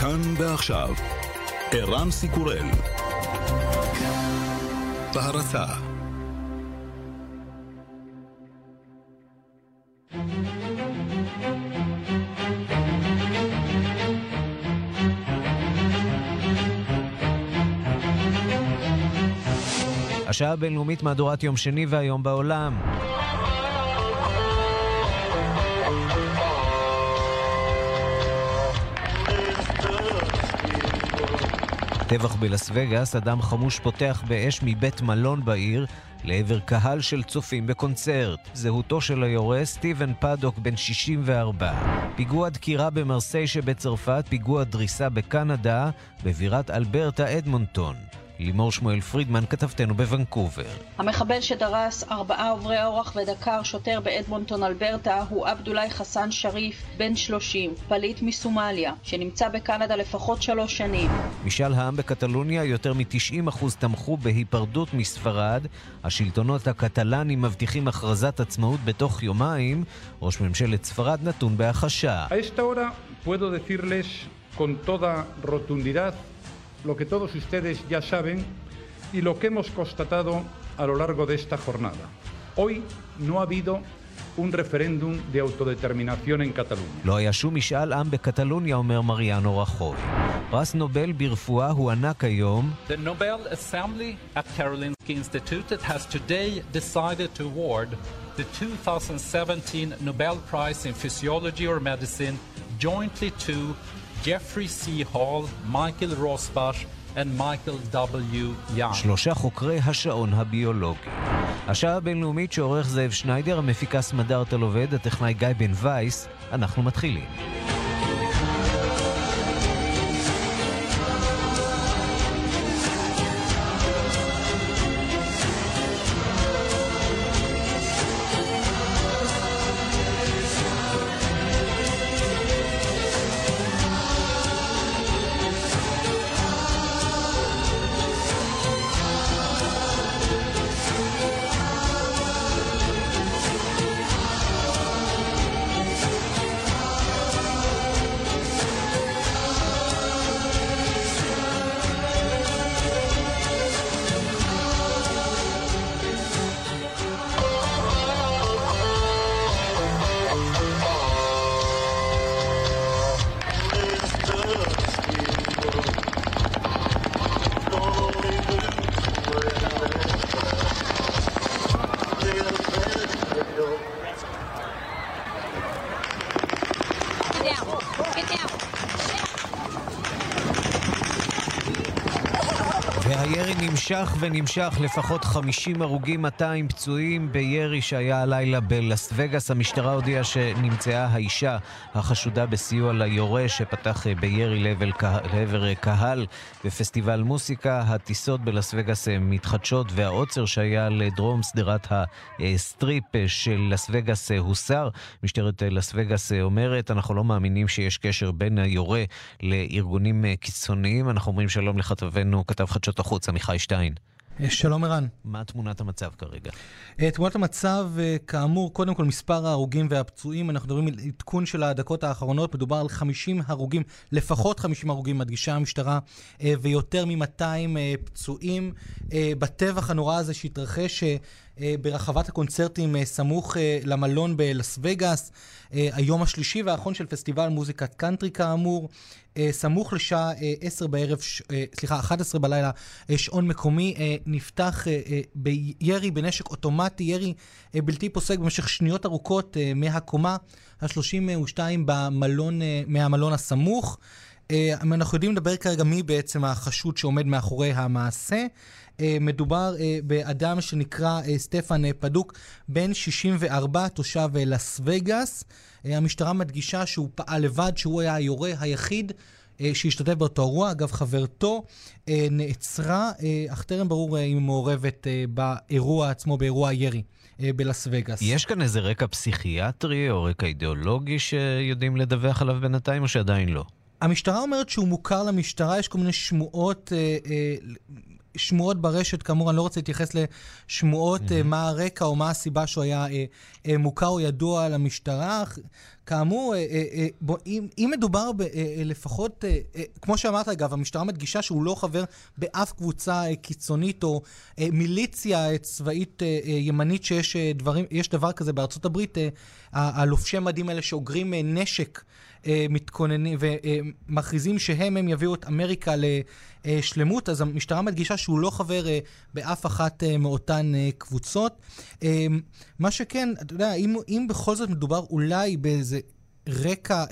כאן ועכשיו, ערן סיקורל. בהרצה השעה הבינלאומית מהדורת יום שני והיום בעולם. טבח בלאס וגאס, אדם חמוש פותח באש מבית מלון בעיר לעבר קהל של צופים בקונצרט. זהותו של היורה, סטיבן פדוק, בן 64. פיגוע דקירה במרסיי שבצרפת, פיגוע דריסה בקנדה, בבירת אלברטה אדמונטון. לימור שמואל פרידמן, כתבתנו בוונקובר. המחבל שדרס ארבעה עוברי אורח ודקר שוטר באדמונטון אלברטה הוא עבדולאי חסן שריף, בן 30, פליט מסומליה, שנמצא בקנדה לפחות שלוש שנים. משאל העם בקטלוניה, יותר מ-90% תמכו בהיפרדות מספרד. השלטונות הקטלנים מבטיחים הכרזת עצמאות בתוך יומיים. ראש ממשלת ספרד נתון בהחשה. lo que todos ustedes ya saben y lo que hemos constatado a lo largo de esta jornada. Hoy no ha habido un referéndum de autodeterminación en Cataluña. לא היה שום משאל עם בקטלוניה, אומר מריאנו רחוב. פרס נובל ברפואה הוענק היום. The Nobel Assembly at Karolinska Institute has today decided to award the 2017 Nobel Prize in Physiology or Medicine jointly to C. Hall, Michael Rosbach and Michael W. Young. שלושה חוקרי השעון הביולוגי. השעה הבינלאומית שעורך זאב שניידר, המפיקה סמדר עובד, הטכנאי גיא בן וייס, אנחנו מתחילים. ונמשך, לפחות 50 הרוגים, 200 פצועים בירי שהיה הלילה בלאס וגאס. המשטרה הודיעה שנמצאה האישה החשודה בסיוע ליורה שפתח בירי לעבר קהל בפסטיבל מוסיקה. הטיסות בלאס וגאס מתחדשות והעוצר שהיה לדרום שדרת הסטריפ של לאס וגאס הוסר. משטרת לאס וגאס אומרת, אנחנו לא מאמינים שיש קשר בין היורה לארגונים קיצוניים. אנחנו אומרים שלום לכתבנו, כתב חדשות החוץ, עמיחי שטיין. אה, שלום ערן. מה תמונת המצב כרגע? אה, תמונת המצב, אה, כאמור, קודם כל מספר ההרוגים והפצועים, אנחנו מדברים על עדכון של הדקות האחרונות, מדובר על 50 הרוגים, לפחות 50 הרוגים, מדגישה המשטרה, ויותר מ-200 פצועים. בטבח הנורא הזה שהתרחש ברחבת הקונצרטים סמוך למלון בלאס וגאס, היום השלישי והאחרון של פסטיבל מוזיקת קאנטרי כאמור. אה, סמוך לשעה 10 אה, בערב, אה, סליחה, 11 בלילה, שעון מקומי, נפתח בירי בנשק אוטומטי, ירי בלתי פוסק במשך שניות ארוכות מהקומה ה-32 במלון, מהמלון הסמוך. אנחנו יודעים לדבר כרגע מי בעצם החשוד שעומד מאחורי המעשה. מדובר באדם שנקרא סטפן פדוק, בן 64, תושב לס וגאס. המשטרה מדגישה שהוא פעל לבד, שהוא היה היורה היחיד אה, שהשתתף באותו אירוע. אגב, חברתו אה, נעצרה, אה, אך טרם ברור אם היא מעורבת באירוע עצמו, באירוע הירי. בלאס וגאס. יש כאן איזה רקע פסיכיאטרי או רקע אידיאולוגי שיודעים לדווח עליו בינתיים, או שעדיין לא? המשטרה אומרת שהוא מוכר למשטרה, יש כל מיני שמועות אה, אה, שמועות ברשת, כאמור, אני לא רוצה להתייחס לשמועות, mm-hmm. מה הרקע או מה הסיבה שהוא היה אה, אה, מוכר או ידוע למשטרה. כאמור, בוא, אם, אם מדובר בלפחות, כמו שאמרת אגב, המשטרה מדגישה שהוא לא חבר באף קבוצה קיצונית או מיליציה צבאית ימנית שיש דברים, דבר כזה בארצות הברית, הלובשי מדים האלה שאוגרים נשק. אה, מתכוננים ומכריזים שהם, הם יביאו את אמריקה לשלמות, אז המשטרה מדגישה שהוא לא חבר אה, באף אחת אה, מאותן קבוצות. מה שכן, אתה יודע, אם, אם בכל זאת מדובר אולי באיזה רקע...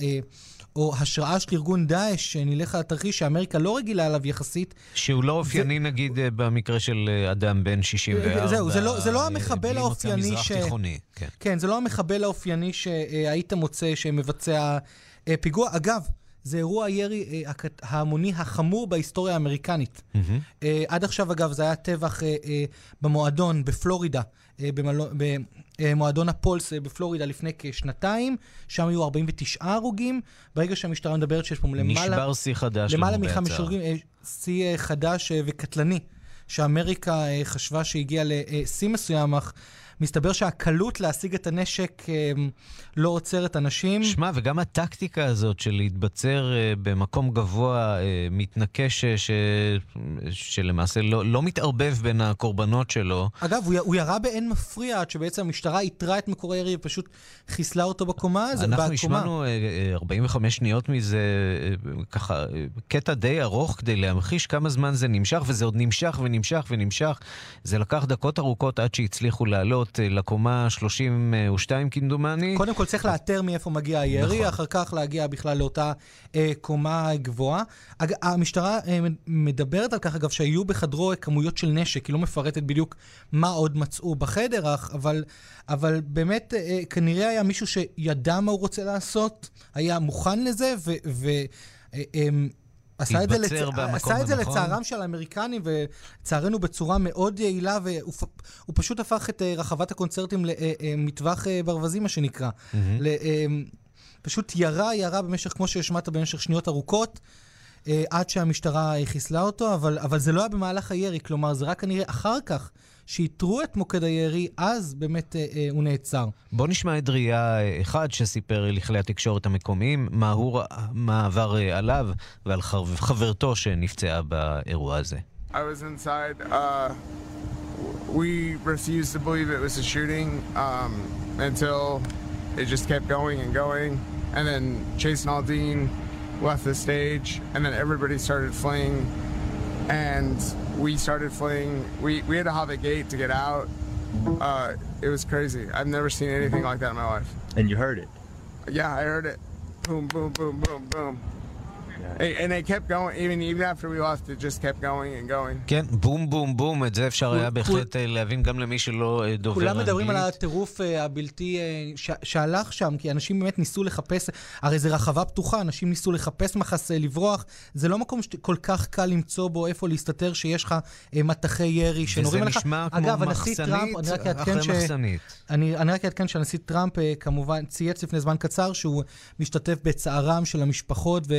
או השראה של ארגון דאעש, שנלך על התרחיש שאמריקה לא רגילה עליו יחסית. שהוא לא אופייני, זה... נגיד, במקרה של אדם בן 64. זהו, זה לא, זה לא המחבל האופייני ש... תיכוני, כן. כן, זה לא המחבל האופייני שהיית מוצא שמבצע אה, פיגוע, אגב, זה אירוע הירי אה, ההמוני החמור בהיסטוריה האמריקנית. Mm-hmm. עד עכשיו, אגב, זה היה טבח במועדון בפלורידה, במועדון הפולס בפלורידה לפני כשנתיים, שם היו 49 הרוגים. ברגע שהמשטרה מדברת שיש פה למעלה... נשבר שיא חדש. למעלה מחמש הרוגים, שיא חדש וקטלני, שאמריקה חשבה שהגיע לשיא מסוים, אך... מסתבר שהקלות להשיג את הנשק אה, לא עוצרת אנשים. שמע, וגם הטקטיקה הזאת של להתבצר אה, במקום גבוה, אה, מתנקש, ש... שלמעשה לא, לא מתערבב בין הקורבנות שלו. אגב, הוא, הוא ירה באין מפריע עד שבעצם המשטרה איתרה את מקור הירי ופשוט חיסלה אותו בקומה. אנחנו השמענו 45 שניות מזה, ככה, קטע די ארוך כדי להמחיש כמה זמן זה נמשך, וזה עוד נמשך ונמשך ונמשך. זה לקח דקות ארוכות עד שהצליחו לעלות. לעלות אה, לקומה 32 כמדומני. קודם כל צריך לאתר מאיפה מגיע הירי, נכון. אחר כך להגיע בכלל לאותה אה, קומה גבוהה. אג, המשטרה אה, מדברת על כך, אגב, שהיו בחדרו כמויות של נשק, היא לא מפרטת בדיוק מה עוד מצאו בחדר, אבל, אבל באמת אה, כנראה היה מישהו שידע מה הוא רוצה לעשות, היה מוכן לזה, ו... ו אה, אה, עשה את זה, לצ... עשה את זה לצערם של האמריקנים, ולצערנו בצורה מאוד יעילה, והוא פשוט הפך את אה, רחבת הקונצרטים למטווח אה, אה, ברווזים, מה שנקרא. Mm-hmm. פשוט ירה, ירה במשך, כמו שהשמעת, במשך שניות ארוכות. עד שהמשטרה חיסלה אותו, אבל, אבל זה לא היה במהלך הירי, כלומר, זה רק כנראה אחר כך שאיתרו את מוקד הירי, אז באמת אה, אה, הוא נעצר. בוא נשמע את דריה אה, אחד שסיפר לכלי התקשורת המקומיים מה, הוא, מה עבר אה, עליו ועל חברתו שנפצעה באירוע הזה. I was inside. Uh, we refused to believe it was a shooting um, until it just kept going and going. And then Chase and Aldine left the stage, and then everybody started fleeing. And we started fleeing. We, we had to have a gate to get out. Uh, it was crazy. I've never seen anything like that in my life. And you heard it? Yeah, I heard it. Boom, boom, boom, boom, boom. And they kept going, even, even after we lost, it just kept going and going. כן, בום בום בום, את זה אפשר היה בהחלט להבין גם למי שלא דובר אנגלית. כולם מדברים על הטירוף הבלתי שהלך שם, כי אנשים באמת ניסו לחפש, הרי זו רחבה פתוחה, אנשים ניסו לחפש מחסה, לברוח. זה לא מקום שכל כך קל למצוא בו איפה להסתתר, שיש לך מטחי ירי שנורים עליך. וזה נשמע כמו מחסנית אחרי מחסנית. אני רק אעדכן שהנשיא טראמפ כמובן צייץ לפני זמן קצר שהוא משתתף בצערם של המשפחות, ו...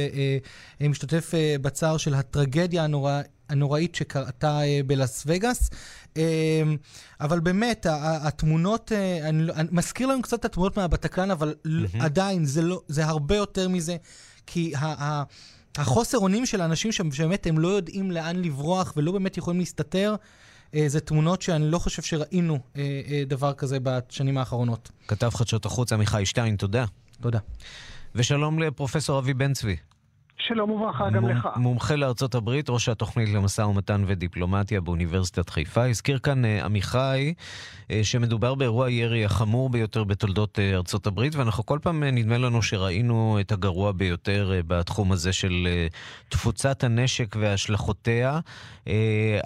משתתף אה, בצער של הטרגדיה הנורא, הנוראית שקרתה אה, בלאס וגאס. אה, אבל באמת, התמונות, אני, לא, אני מזכיר לנו קצת את התמונות מהבטקלן, אבל mm-hmm. עדיין, זה, לא, זה הרבה יותר מזה, כי ה, ה, החוסר אונים של האנשים שם, שבאמת הם לא יודעים לאן לברוח ולא באמת יכולים להסתתר, זה תמונות שאני לא חושב שראינו דבר כזה בשנים האחרונות. כתב חדשות החוץ עמיחי שטיין, תודה. תודה. ושלום לפרופסור אבי בן צבי. שלום וברכה גם לך. מומחה לארצות הברית, ראש התוכנית למשא ומתן ודיפלומטיה באוניברסיטת חיפה. הזכיר כאן uh, עמיחי uh, שמדובר באירוע הירי החמור ביותר בתולדות uh, ארצות הברית, ואנחנו כל פעם נדמה לנו שראינו את הגרוע ביותר בתחום הזה של תפוצת הנשק והשלכותיה.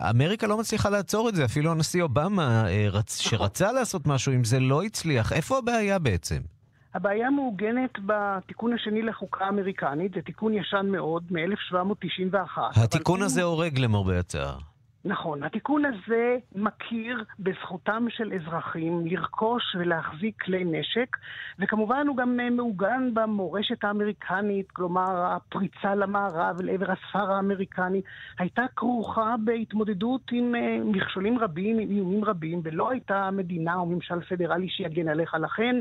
אמריקה לא מצליחה לעצור את זה, אפילו הנשיא אובמה, רצ... שרצה לעשות משהו, אם זה לא הצליח, איפה הבעיה בעצם? הבעיה מעוגנת בתיקון השני לחוקה האמריקנית, זה תיקון ישן מאוד, מ-1791. התיקון הזה הוא... הורג למרבה הצער. נכון. התיקון הזה מכיר בזכותם של אזרחים לרכוש ולהחזיק כלי נשק, וכמובן הוא גם מעוגן במורשת האמריקנית, כלומר הפריצה למערב לעבר הספר האמריקני, הייתה כרוכה בהתמודדות עם אה, מכשולים רבים, עם איומים רבים, ולא הייתה מדינה או ממשל פדרלי שיגן עליך. לכן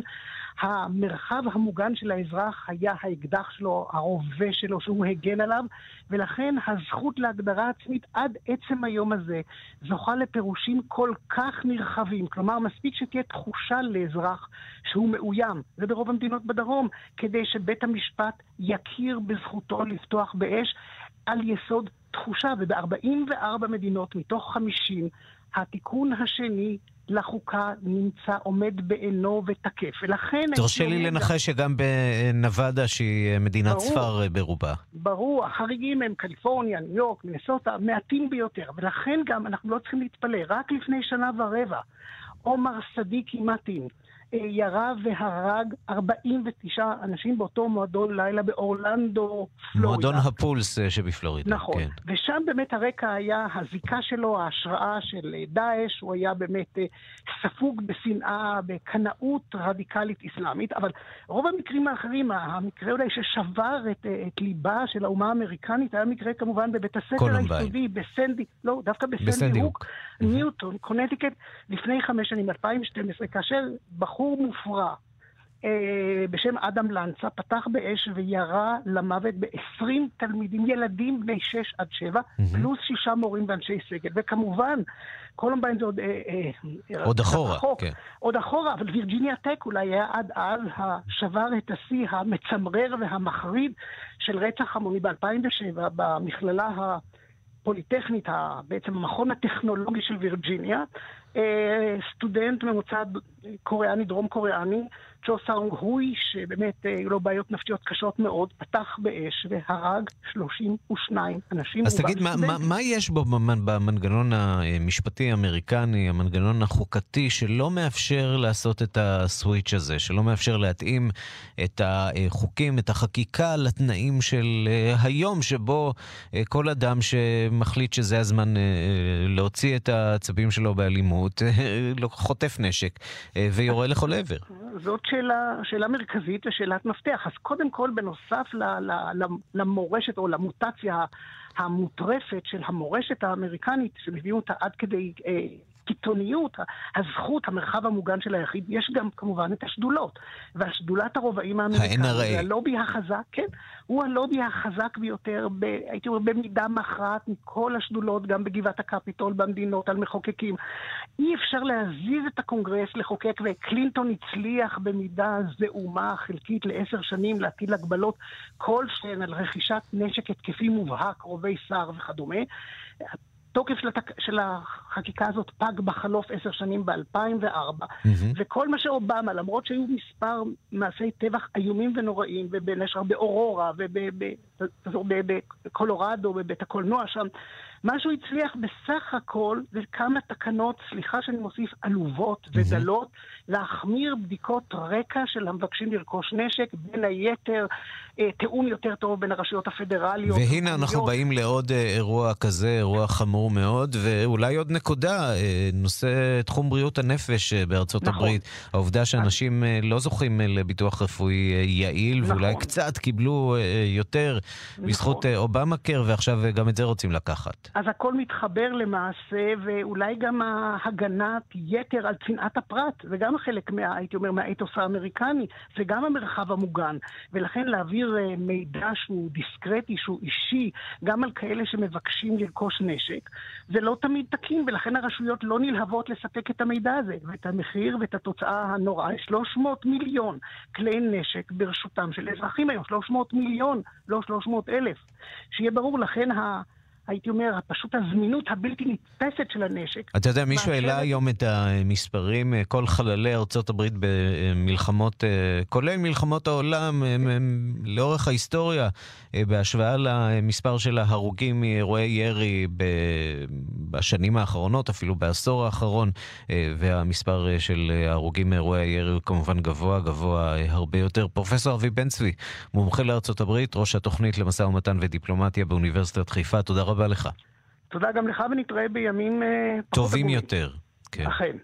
המרחב המוגן של האזרח היה האקדח שלו, הרובה שלו, שהוא הגן עליו, ולכן הזכות להגדרה עצמית עד עצם היום הזה זוכה לפירושים כל כך נרחבים. כלומר, מספיק שתהיה תחושה לאזרח שהוא מאוים, זה ברוב המדינות בדרום, כדי שבית המשפט יכיר בזכותו לפתוח באש על יסוד תחושה, וב-44 מדינות מתוך 50, התיקון השני לחוקה נמצא, עומד בעינו ותקף. ולכן... תרשה לי לנחש שגם בנבדה, שהיא מדינת ברור, ספר ברובה. ברור, החריגים הם קליפורניה, ניו יורק, מנסוטה, מעטים ביותר. ולכן גם אנחנו לא צריכים להתפלא. רק לפני שנה ורבע, עומר סדיקי מתין, ירה והרג 49 אנשים באותו מועדון לילה באורלנדו, פלורידה. מועדון הפולס אה, שבפלורידה, נכון. כן. ושם באמת הרקע היה הזיקה שלו, ההשראה של אה, דאעש, הוא היה באמת אה, ספוג בשנאה, בקנאות רדיקלית אסלאמית, אבל רוב המקרים האחרים, המקרה אולי ששבר את, את ליבה של האומה האמריקנית, היה מקרה כמובן בבית הספר היסודי, בסנדי, לא, דווקא בסנדי הוק, ניוטאון, קונטיקט, לפני חמש שנים, 2012, כאשר בחור... בחור מופרע אה, בשם אדם לנצה פתח באש וירה למוות ב-20 תלמידים, ילדים בני 6 עד 7, mm-hmm. פלוס שישה מורים ואנשי סגל. וכמובן, קולומביין זה עוד... אה, אה, עוד אחורה, רחוק, כן. עוד אחורה, אבל וירג'יניה טק אולי היה עד אז השבר את השיא המצמרר והמחריד של רצח המוני ב-2007 במכללה ה... הפוליטכנית, בעצם המכון הטכנולוגי של וירג'יניה, אה, סטודנט ממוצע קוריאני, דרום קוריאני, צ'ו סאונג הוי, שבאמת אה, היו לו בעיות נפשיות קשות מאוד, פתח באש והרג 32 אנשים. אז תגיד, מה, מה, מה יש בו במנגנון המשפטי האמריקני, המנגנון החוקתי, שלא מאפשר לעשות את הסוויץ' הזה, שלא מאפשר להתאים את החוקים, את החקיקה, לתנאים של אה, היום, שבו אה, כל אדם שמחליט שזה הזמן להוציא את העצבים שלו באלימות, חוטף נשק ויורה לכל עבר. זאת שאלה, שאלה מרכזית ושאלת מפתח. אז קודם כל, בנוסף ל, ל, ל, למורשת או למוטציה המוטרפת של המורשת האמריקנית, שמביאים אותה עד כדי אה, קיצוניות, הזכות, המרחב המוגן של היחיד, יש גם כמובן את השדולות. והשדולת הרובעים האמריקאים, הלובי החזק, כן, הוא הלובי החזק ביותר, ב, הייתי אומר, במידה מכרעת מכל השדולות, גם בגבעת הקפיטול במדינות, על מחוקקים. אי אפשר להזיז את הקונגרס לחוקק, וקלינטון הצליח במידה זעומה חלקית לעשר שנים להטיל הגבלות כלשהן על רכישת נשק התקפי מובהק, רובי סער וכדומה. התוקף של, התק... של החקיקה הזאת פג בחלוף עשר שנים ב-2004, מ-המ. וכל מה שאובמה, למרות שהיו מספר מעשי טבח איומים ונוראים, ובין השאר באורורה, ובקולורדו, בבית הקולנוע שם, מה שהוא הצליח בסך הכל זה כמה תקנות, סליחה שאני מוסיף, עלובות ודלות, להחמיר בדיקות רקע של המבקשים לרכוש נשק, בין היתר אה, תיאום יותר טוב בין הרשויות הפדרליות. והנה אנחנו באים לעוד אה, אירוע כזה, אירוע חמור מאוד, ואולי עוד נקודה, אה, נושא תחום בריאות הנפש אה, בארצות נכון. הברית. העובדה שאנשים אה, לא זוכים אה, לביטוח רפואי אה, יעיל, נכון. ואולי קצת קיבלו אה, יותר נכון. בזכות אה, אובמה קר, ועכשיו אה, גם את זה רוצים לקחת. אז הכל מתחבר למעשה, ואולי גם ההגנת יתר על צנעת הפרט, זה גם חלק, מה, הייתי אומר, מהאתוס האמריקני, זה גם המרחב המוגן. ולכן להעביר אה, מידע שהוא דיסקרטי, שהוא אישי, גם על כאלה שמבקשים לרכוש נשק, זה לא תמיד תקין, ולכן הרשויות לא נלהבות לספק את המידע הזה, ואת המחיר ואת התוצאה הנוראה. 300 מיליון כלי נשק ברשותם של אזרחים היום, 300 מיליון, לא 300 אלף. שיהיה ברור, לכן ה... הייתי אומר, פשוט הזמינות הבלתי נתפסת של הנשק. אתה יודע, מישהו העלה היום את המספרים, אה, כל חללי ארצות הברית במלחמות, אה, כולל מלחמות העולם, הם, הם, לאורך ההיסטוריה, אה, בהשוואה למספר של ההרוגים מאירועי ירי בשנים האחרונות, אפילו בעשור האחרון, והמספר של ההרוגים מאירועי ירי הוא כמובן גבוה, גבוה הרבה יותר. פרופסור אבי בן צבי, מומחה לארצות הברית, ראש התוכנית למשא ומתן ודיפלומטיה באוניברסיטת חיפה, תודה רבה. רבה לך. תודה גם לך, ונתראה בימים... אה, טובים יותר, כן. אכן.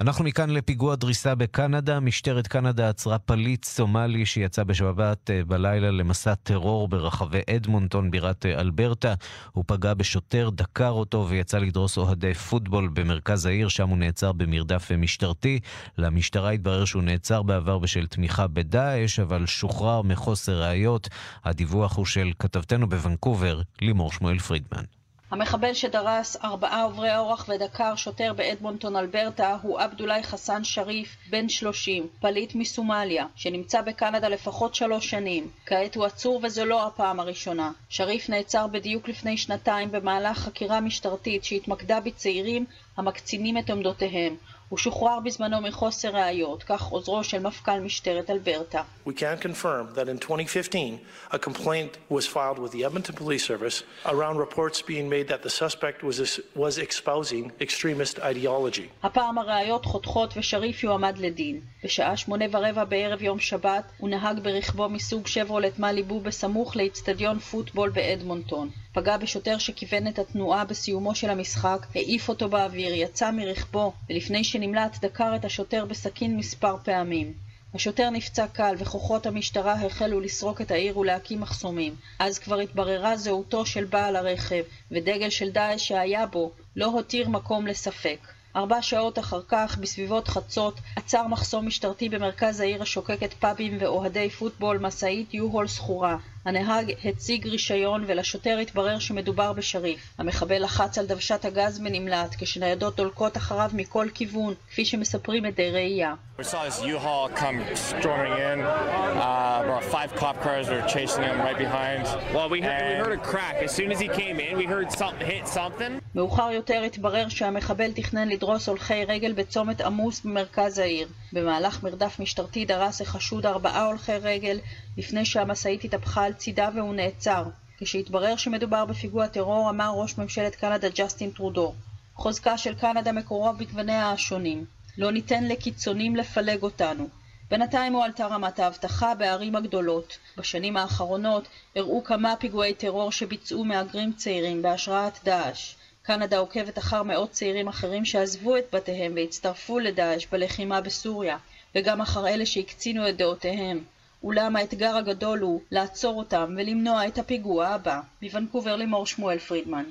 אנחנו מכאן לפיגוע דריסה בקנדה. משטרת קנדה עצרה פליט סומלי שיצא בשבת אה, בלילה למסע טרור ברחבי אדמונטון, בירת אה, אלברטה. הוא פגע בשוטר, דקר אותו ויצא לדרוס אוהדי פוטבול במרכז העיר, שם הוא נעצר במרדף משטרתי. למשטרה התברר שהוא נעצר בעבר בשל תמיכה בדאעש, אבל שוחרר מחוסר ראיות. הדיווח הוא של כתבתנו בוונקובר, לימור שמואל פרידמן. המחבל שדרס ארבעה עוברי אורח ודקר שוטר באדמונטון אלברטה הוא עבדולאי חסן שריף, בן 30, פליט מסומליה, שנמצא בקנדה לפחות שלוש שנים. כעת הוא עצור וזו לא הפעם הראשונה. שריף נעצר בדיוק לפני שנתיים במהלך חקירה משטרתית שהתמקדה בצעירים המקצינים את עמדותיהם. הוא שוחרר בזמנו מחוסר ראיות, כך עוזרו של מפכ"ל משטרת אלברטה. We can confirm that in 2015 a complaint was filed with the Edmonton Police Service around reports being made that the suspect was, was exposing extremist ideology. הפעם הראיות חותכות ושריף יועמד לדין. בשעה שמונה ורבע בערב יום שבת הוא נהג ברכבו מסוג שברולט מאליבו בסמוך לאצטדיון פוטבול באדמונטון. פגע בשוטר שכיוון את התנועה בסיומו של המשחק, העיף אותו באוויר, יצא מרכבו, ולפני שנמלט דקר את השוטר בסכין מספר פעמים. השוטר נפצע קל וכוחות המשטרה החלו לסרוק את העיר ולהקים מחסומים. אז כבר התבררה זהותו של בעל הרכב, ודגל של דאעש שהיה בו לא הותיר מקום לספק. ארבע שעות אחר כך, בסביבות חצות, עצר מחסום משטרתי במרכז העיר השוקקת פאבים ואוהדי פוטבול משאית יו-הול סחורה. הנהג הציג רישיון ולשוטר התברר שמדובר בשריף. המחבל לחץ על דוושת הגז ונמלט, כשניידות דולקות אחריו מכל כיוון, כפי שמספרים עדי ראייה. We saw this U-Haul come storming in. Uh, about five cop cars were chasing him right behind. Well, we heard, And- we heard a crack. As soon as he came in, we heard something hit something. מאוחר יותר התברר שהמחבל תכנן לדרוס הולכי רגל בצומת עמוס במרכז העיר. במהלך מרדף משטרתי דרס החשוד ארבעה הולכי רגל לפני שהמשאית התהפכה על צידה והוא נעצר. כשהתברר שמדובר בפיגוע טרור אמר ראש ממשלת קנדה ג'סטין טרודו. חוזקה של קנדה מקורו בגווניה השונים. לא ניתן לקיצונים לפלג אותנו. בינתיים הועלתה רמת האבטחה בערים הגדולות. בשנים האחרונות אירעו כמה פיגועי טרור שביצעו מהגרים צעירים בהשראת דאעש. קנדה עוקבת אחר מאות צעירים אחרים שעזבו את בתיהם והצטרפו לדאעש בלחימה בסוריה, וגם אחר אלה שהקצינו את דעותיהם. אולם האתגר הגדול הוא לעצור אותם ולמנוע את הפיגוע הבא. מוונקובר לימור שמואל פרידמן.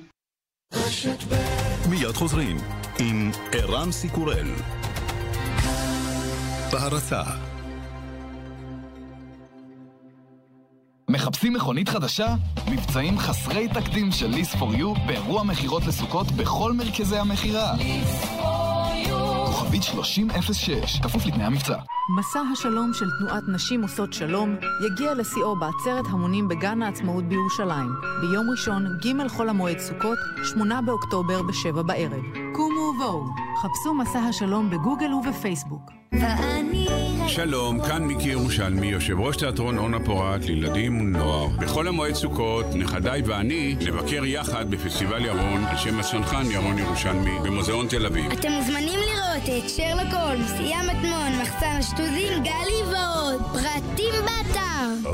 מיד חוזרים עם ערן סיקורל. בהרצה מחפשים מכונית חדשה? מבצעים חסרי תקדים של ליס פור יו באירוע מכירות לסוכות בכל מרכזי המכירה. כוכבית 3006, כפוף לתנאי המבצע. מסע השלום של תנועת נשים עושות שלום יגיע לשיאו בעצרת המונים בגן העצמאות בירושלים, ביום ראשון, ג' חול המועד סוכות, 8 באוקטובר בשבע בערב. קומו ובואו, חפשו מסע השלום בגוגל ובפייסבוק. שלום, כאן מיקי ירושלמי, יושב ראש תיאטרון אורנה פורת לילדים ונוער. בחול המועד סוכות, נכדיי ואני נבקר יחד בפסטיבל ירון על שם הצנחן ירון ירושלמי במוזיאון תל אביב. אתם מוזמנים את שרלוק הולמס, ים מטמון, מחסן השטוזים, גלי ועוד. פרטים באתר.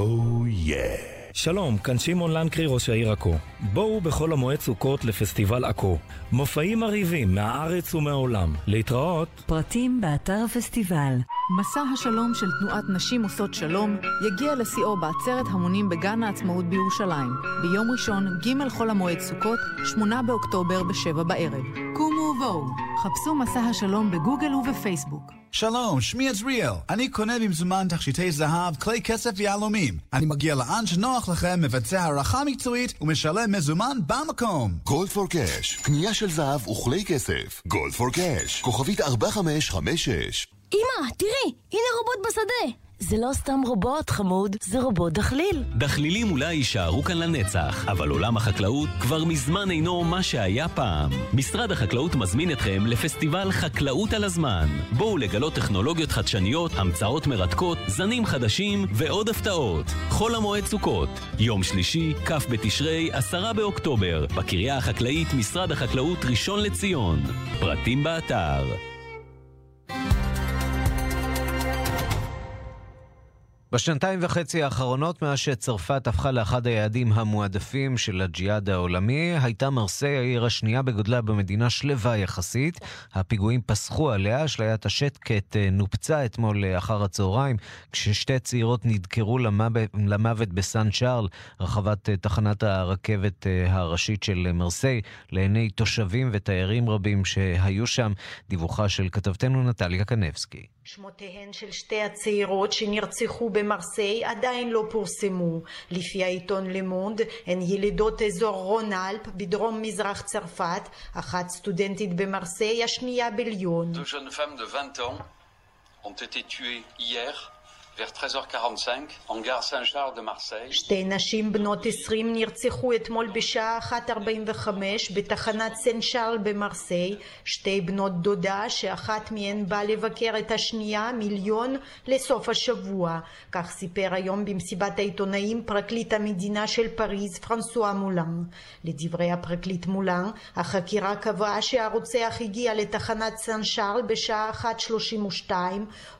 שלום, כאן שמעון לנקרי, ראש העיר עכו. בואו בחול המועד סוכות לפסטיבל עכו. מופעים מרהיבים מהארץ ומהעולם. להתראות. פרטים באתר הפסטיבל. מסע השלום של תנועת נשים עושות שלום יגיע לשיאו בעצרת המונים בגן העצמאות בירושלים, ביום ראשון, ג' חול המועד סוכות, 8 באוקטובר בשבע בערב. קומו ובואו, חפשו מסע השלום בגוגל ובפייסבוק. שלום, שמי עזריאל. אני קונה במזומן תכשיטי זהב, כלי כסף ויהלומים. אני מגיע לאן שנוח לכם, מבצע הערכה מקצועית ומשלם מזומן במקום. גולד פור קאש, קנייה של זהב וכלי כסף. גולד פור קאש, כוכבית 4556. אמא, תראי, הנה רובוט בשדה. זה לא סתם רובוט, חמוד, זה רובוט דחליל. דחלילים אולי יישארו כאן לנצח, אבל עולם החקלאות כבר מזמן אינו מה שהיה פעם. משרד החקלאות מזמין אתכם לפסטיבל חקלאות על הזמן. בואו לגלות טכנולוגיות חדשניות, המצאות מרתקות, זנים חדשים ועוד הפתעות. חול המועד סוכות, יום שלישי, כ' בתשרי, עשרה באוקטובר, בקריה החקלאית משרד החקלאות ראשון לציון. פרטים באתר. בשנתיים וחצי האחרונות, מאז שצרפת הפכה לאחד היעדים המועדפים של הג'יהאד העולמי, הייתה מרסיי העיר השנייה בגודלה במדינה שלווה יחסית. הפיגועים פסחו עליה, אשליית השקט אה, נופצה אתמול אה, אחר הצהריים, כששתי צעירות נדקרו למוות, למוות בסן צ'ארל, רחבת אה, תחנת הרכבת הראשית של מרסיי, לעיני תושבים ותיירים רבים שהיו שם. דיווחה של כתבתנו נטליה קנבסקי. שמותיהן של שתי הצעירות שנרצחו במרסיי עדיין לא פורסמו. לפי העיתון למונד, הן ילידות אזור רון-אלפ בדרום מזרח צרפת, אחת סטודנטית במרסיי, השנייה בליון. vers 13h45, en gare Saint-Charles de Marseille. שתי נשים בנות 20 נרצחו אתמול בשעה 1:45 בתחנת סן שארל במרסיי, שתי בנות דודה שאחת מהן באה לבקר את השנייה מיליון לסוף השבוע. כך סיפר היום במסיבת העיתונאים פרקליט המדינה של פריז פרנסואה מולן. לדברי הפרקליט מולן, החקירה קבעה שהרוצח הגיע לתחנת סן שארל בשעה 1:32,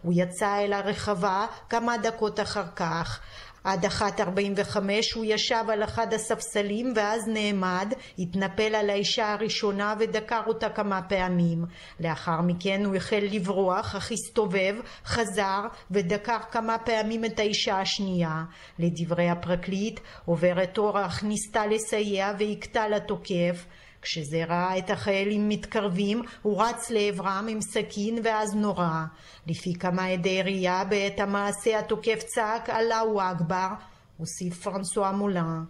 הוא יצא אל הרחבה כמה דקות אחר כך. עד 1.45 הוא ישב על אחד הספסלים ואז נעמד, התנפל על האישה הראשונה ודקר אותה כמה פעמים. לאחר מכן הוא החל לברוח, אך הסתובב, חזר ודקר כמה פעמים את האישה השנייה. לדברי הפרקליט, עוברת אורח ניסתה לסייע והכתה לתוקף. כשזה ראה את החיילים מתקרבים, הוא רץ לעברם עם סכין ואז נורה. לפי כמה עדי ראייה, בעת המעשה התוקף צעק אללהו אכבר, הוסיף פרנסואה מולן.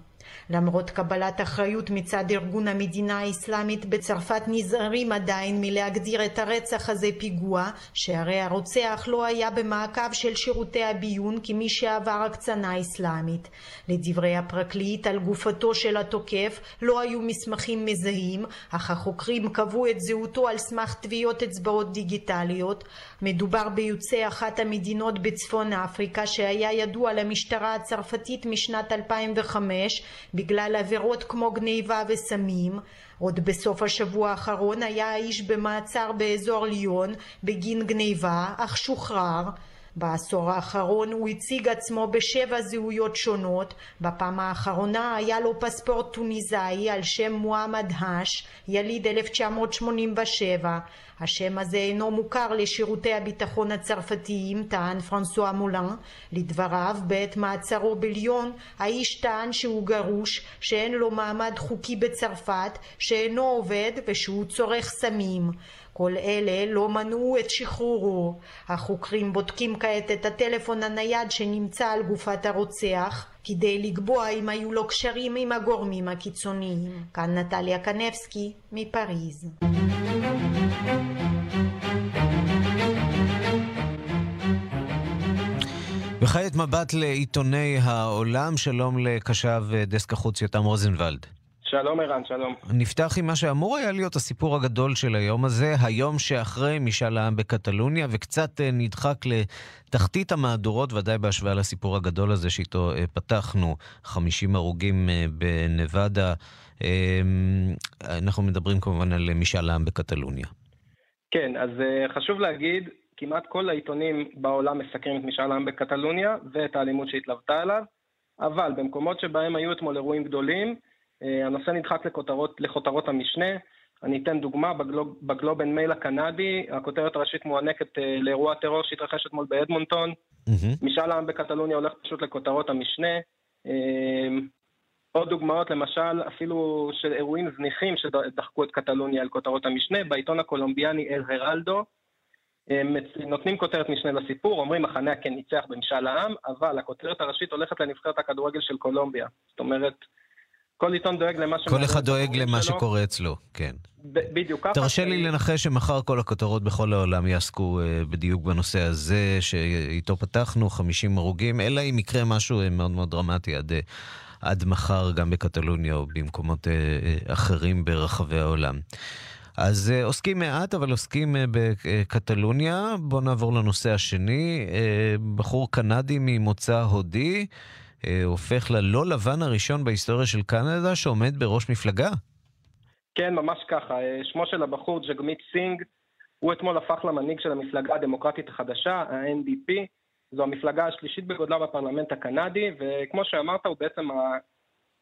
למרות קבלת אחריות מצד ארגון המדינה האסלאמית בצרפת נזהרים עדיין מלהגדיר את הרצח הזה פיגוע שהרי הרוצח לא היה במעקב של שירותי הביון כמי שעבר הקצנה אסלאמית. לדברי הפרקליט על גופתו של התוקף לא היו מסמכים מזהים אך החוקרים קבעו את זהותו על סמך טביעות אצבעות דיגיטליות. מדובר ביוצא אחת המדינות בצפון אפריקה שהיה ידוע למשטרה הצרפתית משנת 2005 בגלל עבירות כמו גניבה וסמים. עוד בסוף השבוע האחרון היה האיש במעצר באזור ליון בגין גניבה, אך שוחרר. בעשור האחרון הוא הציג עצמו בשבע זהויות שונות, בפעם האחרונה היה לו פספורט טוניסאי על שם מוחמד האש, יליד 1987. השם הזה אינו מוכר לשירותי הביטחון הצרפתיים, טען פרנסואה מולן. לדבריו, בעת מעצרו בליון, האיש טען שהוא גרוש, שאין לו מעמד חוקי בצרפת, שאינו עובד ושהוא צורך סמים. כל אלה לא מנעו את שחרורו. החוקרים בודקים כעת את הטלפון הנייד שנמצא על גופת הרוצח כדי לקבוע אם היו לו קשרים עם הגורמים הקיצוניים. כאן נטליה קנבסקי מפריז. וכעת מבט לעיתוני העולם, שלום לקשב דסק החוץ יותם רוזנבלד. שלום ערן, שלום. נפתח עם מה שאמור היה להיות הסיפור הגדול של היום הזה, היום שאחרי משאל העם בקטלוניה, וקצת אה, נדחק לתחתית המהדורות, ודאי בהשוואה לסיפור הגדול הזה שאיתו אה, פתחנו, 50 הרוגים אה, בנבדה. אנחנו מדברים כמובן על משאל העם בקטלוניה. כן, אז חשוב להגיד, כמעט כל העיתונים בעולם מסקרים את משאל העם בקטלוניה ואת האלימות שהתלוותה אליו, אבל במקומות שבהם היו אתמול אירועים גדולים, הנושא נדחק לכותרות, לכותרות המשנה. אני אתן דוגמה, בגלוב, בגלובן מייל הקנדי, הכותרת הראשית מוענקת אה, לאירוע טרור שהתרחש אתמול באדמונטון. Mm-hmm. משאל העם בקטלוניה הולך פשוט לכותרות המשנה. אה, עוד דוגמאות, למשל, אפילו של אירועים זניחים שדחקו את קטלוניה על כותרות המשנה. בעיתון הקולומביאני אל הרלדו, הם נותנים כותרת משנה לסיפור, אומרים מחנה הכן ניצח במשאל העם, אבל הכותרת הראשית הולכת לנבחרת הכדורגל של קולומביה. זאת אומרת, כל עיתון דואג למה ש... כל אחד דואג למה שלו. שקורה אצלו, כן. ב- בדיוק ככה. תרשה לי לנחש שמחר כל הכותרות בכל העולם יעסקו uh, בדיוק בנושא הזה, שאיתו פתחנו, 50 הרוגים, אלא אם יקרה משהו uh, מאוד מאוד דרמטי עד, uh, עד מחר, גם בקטלוניה או במקומות אחרים ברחבי העולם. אז אה, עוסקים מעט, אבל עוסקים אה, בקטלוניה. בואו נעבור לנושא השני. אה, בחור קנדי ממוצא הודי. אה, הופך ללא לבן הראשון בהיסטוריה של קנדה שעומד בראש מפלגה. כן, ממש ככה. אה, שמו של הבחור ג'גמיט סינג, הוא אתמול הפך למנהיג של המפלגה הדמוקרטית החדשה, ה-NDP. זו המפלגה השלישית בגודלה בפרלמנט הקנדי, וכמו שאמרת, הוא בעצם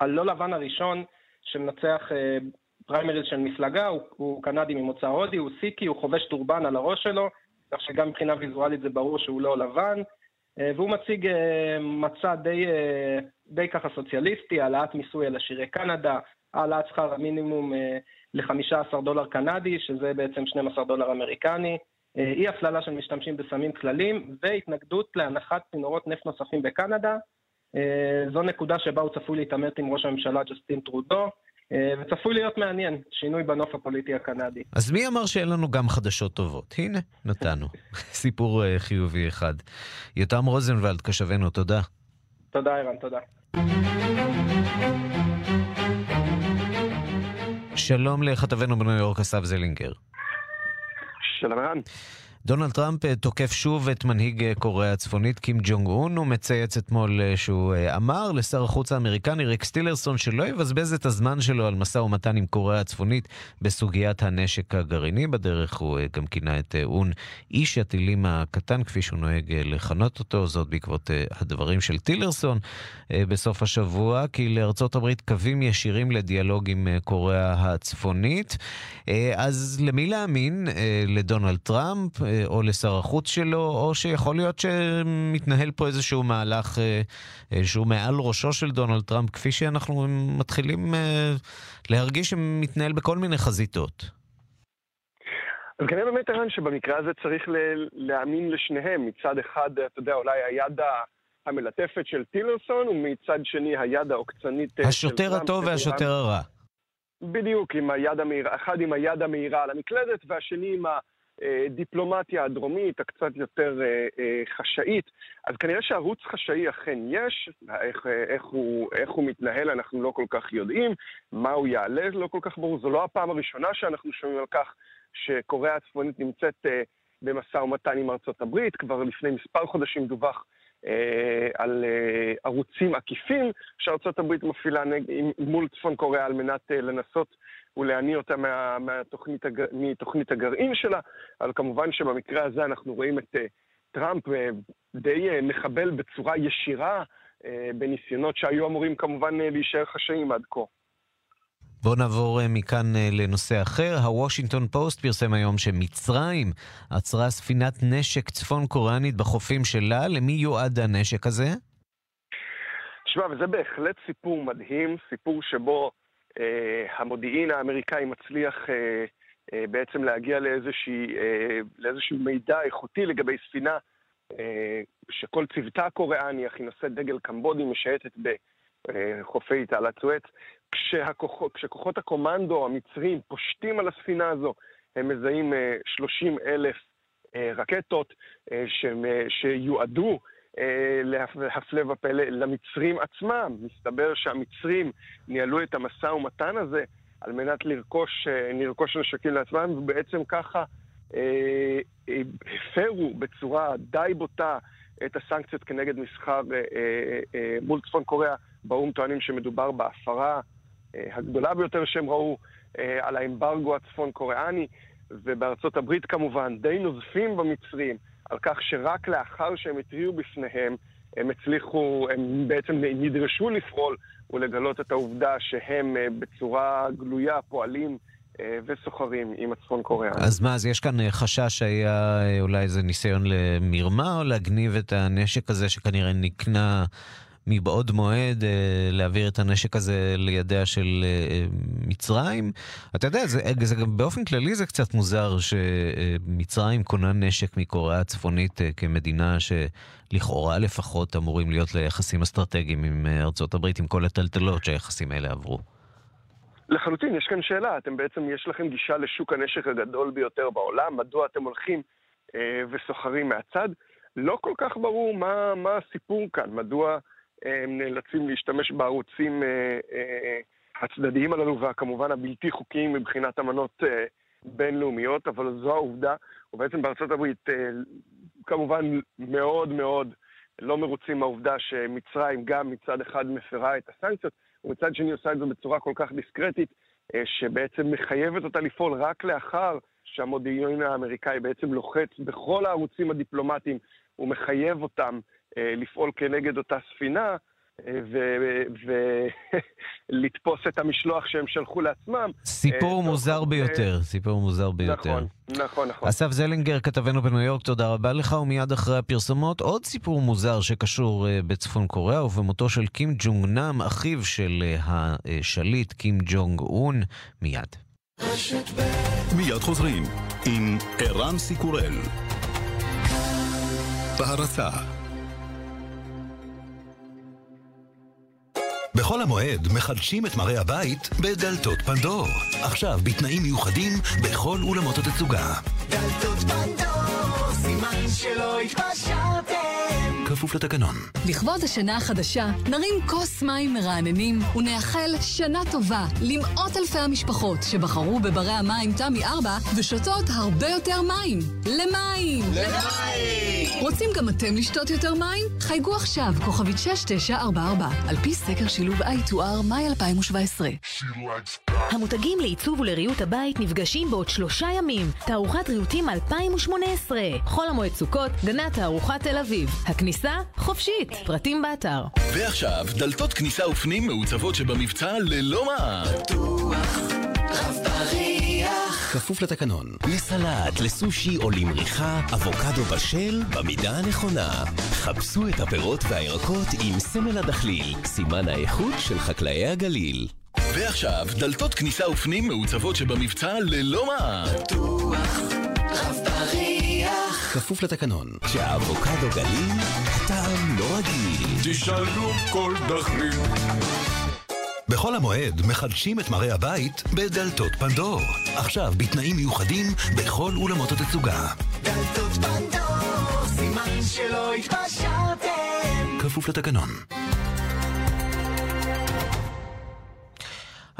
הלא לבן הראשון שמנצח אה, פריימריז של מפלגה, הוא, הוא קנדי ממוצא הודי, הוא סיקי, הוא חובש טורבן על הראש שלו, כך שגם מבחינה ויזואלית זה ברור שהוא לא לבן, והוא מציג אה, מצע די, די ככה סוציאליסטי, העלאת מיסוי על עשירי קנדה, העלאת שכר המינימום ל-15 דולר קנדי, שזה בעצם 12 דולר אמריקני, אי הפללה של משתמשים בסמים כללים, והתנגדות להנחת צינורות נפט נוספים בקנדה. זו נקודה שבה הוא צפוי להתעמת עם ראש הממשלה ג'סטין טרודו. אה, וצפוי להיות מעניין, שינוי בנוף הפוליטי הקנדי. אז מי אמר שאין לנו גם חדשות טובות? הנה, נתנו. סיפור אה, חיובי אחד. יותם רוזנבלד, כתבנו, תודה. תודה, ערן, תודה. שלום לכתבנו בניו יורק, אסף זלינגר. שלום, ערן. דונלד טראמפ אה, תוקף שוב את מנהיג אה, קוריאה הצפונית, קים ג'ונג און. הוא מצייץ אתמול אה, שהוא אמר לשר החוץ האמריקני ריקס טילרסון שלא יבזבז את הזמן שלו על משא ומתן עם קוריאה הצפונית בסוגיית הנשק הגרעיני. בדרך הוא גם כינה את און איש הטילים הקטן, כפי שהוא נוהג לכנות אותו, זאת בעקבות הדברים של טילרסון בסוף השבוע, כי לארצות הברית קווים ישירים לדיאלוג עם קוריאה הצפונית. אז למי להאמין? לדונלד טראמפ? או לשר החוץ שלו, או שיכול להיות שמתנהל פה איזשהו מהלך אה, אה, שהוא מעל ראשו של דונלד טראמפ, כפי שאנחנו מתחילים אה, להרגיש שמתנהל בכל מיני חזיתות. אז כנראה באמת, ערן, שבמקרה הזה צריך להאמין לשניהם. מצד אחד, אתה יודע, אולי היד המלטפת של טילרסון, ומצד שני היד העוקצנית של טראמפ. השוטר הטוב והשוטר הרע. בדיוק, עם היד המהירה, אחד עם היד המהירה על המקלדת, והשני עם ה... הדיפלומטיה הדרומית, הקצת יותר אה, אה, חשאית. אז כנראה שערוץ חשאי אכן יש, איך, איך, הוא, איך הוא מתנהל אנחנו לא כל כך יודעים, מה הוא יעלה לא כל כך ברור. זו לא הפעם הראשונה שאנחנו שומעים על כך שקוריאה הצפונית נמצאת אה, במשא ומתן עם ארצות הברית, כבר לפני מספר חודשים דווח אה, על אה, ערוצים עקיפים שארצות הברית מפעילה נג, מול צפון קוריאה על מנת אה, לנסות ולהניא אותה מה, מהתוכנית, הג... מתוכנית הגרעין שלה, אבל כמובן שבמקרה הזה אנחנו רואים את uh, טראמפ uh, די uh, מחבל בצורה ישירה uh, בניסיונות שהיו אמורים כמובן uh, להישאר חשאיים עד כה. בואו נעבור מכאן לנושא אחר. הוושינגטון פוסט פרסם היום שמצרים עצרה ספינת נשק צפון קוריאנית בחופים שלה. למי יועד הנשק הזה? תשמע, וזה בהחלט סיפור מדהים, סיפור שבו המודיעין האמריקאי מצליח אה, אה, בעצם להגיע לאיזושהי, לאיזשהו מידע איכותי לגבי ספינה שכל צוותה הקוריאני, היא נושאת דגל קמבודי, משייטת בחופי תעלת סואץ. כשהכוחות, כשכוחות הקומנדו המצרים פושטים על הספינה הזו, הם מזהים 30 אלף רקטות שיועדו אה, להפלא ופלא למצרים עצמם. מסתבר שהמצרים ניהלו את המשא ומתן הזה על מנת לרכוש, אה, לרכוש נשקים לעצמם, ובעצם ככה אה, אה, הפרו בצורה די בוטה את הסנקציות כנגד מסחר אה, אה, אה, מול צפון קוריאה. באו"ם טוענים שמדובר בהפרה אה, הגדולה ביותר שהם ראו אה, על האמברגו הצפון קוריאני, ובארצות הברית כמובן די נוזפים במצרים. על כך שרק לאחר שהם התריעו בפניהם, הם הצליחו, הם בעצם נדרשו לפעול ולגלות את העובדה שהם אה, בצורה גלויה פועלים אה, וסוחרים עם הצפון קוריאה. אז מה, אז יש כאן אה, חשש שהיה אולי איזה ניסיון למרמה או להגניב את הנשק הזה שכנראה נקנה מבעוד מועד אה, להעביר את הנשק הזה לידיה של אה, מצרים. אתה יודע, זה, זה גם באופן כללי זה קצת מוזר שמצרים קונה נשק מקוריאה הצפונית אה, כמדינה שלכאורה לפחות אמורים להיות ליחסים אסטרטגיים עם ארצות הברית, עם כל הטלטלות שהיחסים האלה עברו. לחלוטין, יש כאן שאלה. אתם בעצם, יש לכם גישה לשוק הנשק הגדול ביותר בעולם, מדוע אתם הולכים אה, וסוחרים מהצד? לא כל כך ברור מה, מה הסיפור כאן, מדוע הם נאלצים להשתמש בערוצים אה, אה, הצדדיים הללו, והכמובן הבלתי חוקיים מבחינת אמנות אה, בינלאומיות, אבל זו העובדה, ובעצם בארצות הברית כמובן מאוד מאוד לא מרוצים מהעובדה שמצרים גם מצד אחד מפרה את הסנקציות, ומצד שני עושה את זה בצורה כל כך דיסקרטית, שבעצם מחייבת אותה לפעול רק לאחר שהמודיעין האמריקאי בעצם לוחץ בכל הערוצים הדיפלומטיים הוא מחייב אותם לפעול כנגד אותה ספינה, ולתפוס את המשלוח שהם שלחו לעצמם. סיפור מוזר ביותר, סיפור מוזר ביותר. נכון, נכון, נכון. אסף זלינגר, כתבנו בניו יורק, תודה רבה לך, ומיד אחרי הפרסומות עוד סיפור מוזר שקשור בצפון קוריאה ובמותו של קים ג'ונג נאם, אחיו של השליט קים ג'ונג און, מיד. מיד חוזרים עם ערן סיקורל. בהרצה בחול המועד מחדשים את מראה הבית בדלתות פנדור. עכשיו בתנאים מיוחדים בכל אולמות התצוגה. דלתות פנדור, סימן שלא התפשרתם. כפוף לתקנון. לכבוד השנה החדשה, נרים כוס מים מרעננים ונאחל שנה טובה למאות אלפי המשפחות שבחרו בברי המים תמי 4 ושותות הרבה יותר מים. למים! למים! רוצים גם אתם לשתות יותר מים? חייגו עכשיו, כוכבית 6944, על פי סקר שילוב I2R, מאי 2017. המותגים לעיצוב ולריהוט הבית נפגשים בעוד שלושה ימים. תערוכת ריהוטים 2018. חול המועד סוכות, גנת תערוכה תל אביב. הכניסה חופשית. פרטים באתר. ועכשיו, דלתות כניסה ופנים מעוצבות שבמבצע ללא מע"מ. בטוח, רב בריח. כפוף לתקנון. לסלט, לסושי או למריחה, אבוקדו בשל במידה הנכונה. חפשו את הפירות והירקות עם סמל הדחליל, סימן האיכות של חקלאי הגליל. ועכשיו, דלתות כניסה ופנים מעוצבות שבמבצע ללא מע"מ. בטוח, רב בריח. כפוף לתקנון. כשהאבוקדו גליל, הטעם לא רגיל. תשאלו כל דחליל. בחול המועד מחדשים את מראה הבית בדלתות פנדור. עכשיו בתנאים מיוחדים בכל אולמות התצוגה. דלתות פנדור, סימן שלא התפשרתם. כפוף לתקנון.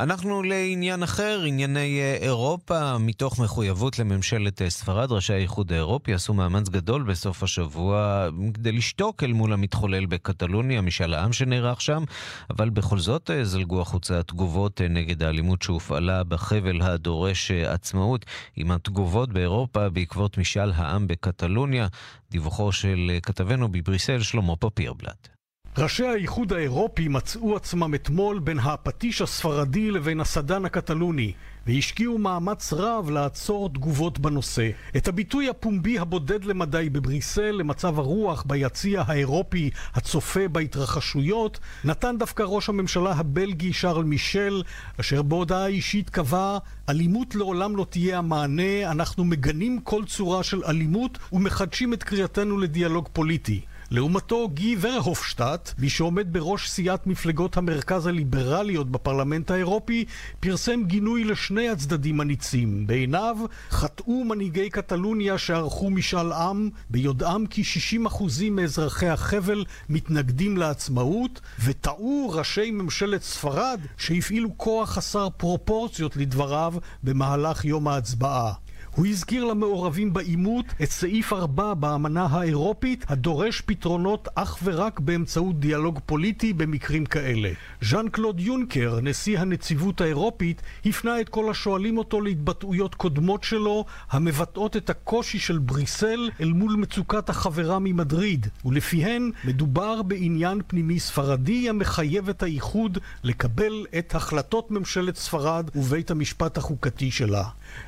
אנחנו לעניין אחר, ענייני אירופה, מתוך מחויבות לממשלת ספרד, ראשי האיחוד האירופי עשו מאמץ גדול בסוף השבוע כדי לשתוק אל מול המתחולל בקטלוניה, משאל העם שנערך שם, אבל בכל זאת זלגו החוצה התגובות נגד האלימות שהופעלה בחבל הדורש עצמאות, עם התגובות באירופה בעקבות משאל העם בקטלוניה. דיווחו של כתבנו בבריסל, שלמה פפירבלט. ראשי האיחוד האירופי מצאו עצמם אתמול בין הפטיש הספרדי לבין הסדן הקטלוני והשקיעו מאמץ רב לעצור תגובות בנושא. את הביטוי הפומבי הבודד למדי בבריסל למצב הרוח ביציע האירופי הצופה בהתרחשויות נתן דווקא ראש הממשלה הבלגי שרל מישל אשר בהודעה אישית קבע אלימות לעולם לא תהיה המענה, אנחנו מגנים כל צורה של אלימות ומחדשים את קריאתנו לדיאלוג פוליטי. לעומתו גי ורהופשטט, מי שעומד בראש סיעת מפלגות המרכז הליברליות בפרלמנט האירופי, פרסם גינוי לשני הצדדים הניצים. בעיניו חטאו מנהיגי קטלוניה שערכו משאל עם, ביודעם כי 60% מאזרחי החבל מתנגדים לעצמאות, וטעו ראשי ממשלת ספרד שהפעילו כוח חסר פרופורציות לדבריו במהלך יום ההצבעה. הוא הזכיר למעורבים בעימות את סעיף 4 באמנה האירופית הדורש פתרונות אך ורק באמצעות דיאלוג פוליטי במקרים כאלה. ז'אן קלוד יונקר, נשיא הנציבות האירופית, הפנה את כל השואלים אותו להתבטאויות קודמות שלו המבטאות את הקושי של בריסל אל מול מצוקת החברה ממדריד, ולפיהן מדובר בעניין פנימי ספרדי המחייב את האיחוד לקבל את החלטות ממשלת ספרד ובית המשפט החוקתי שלה.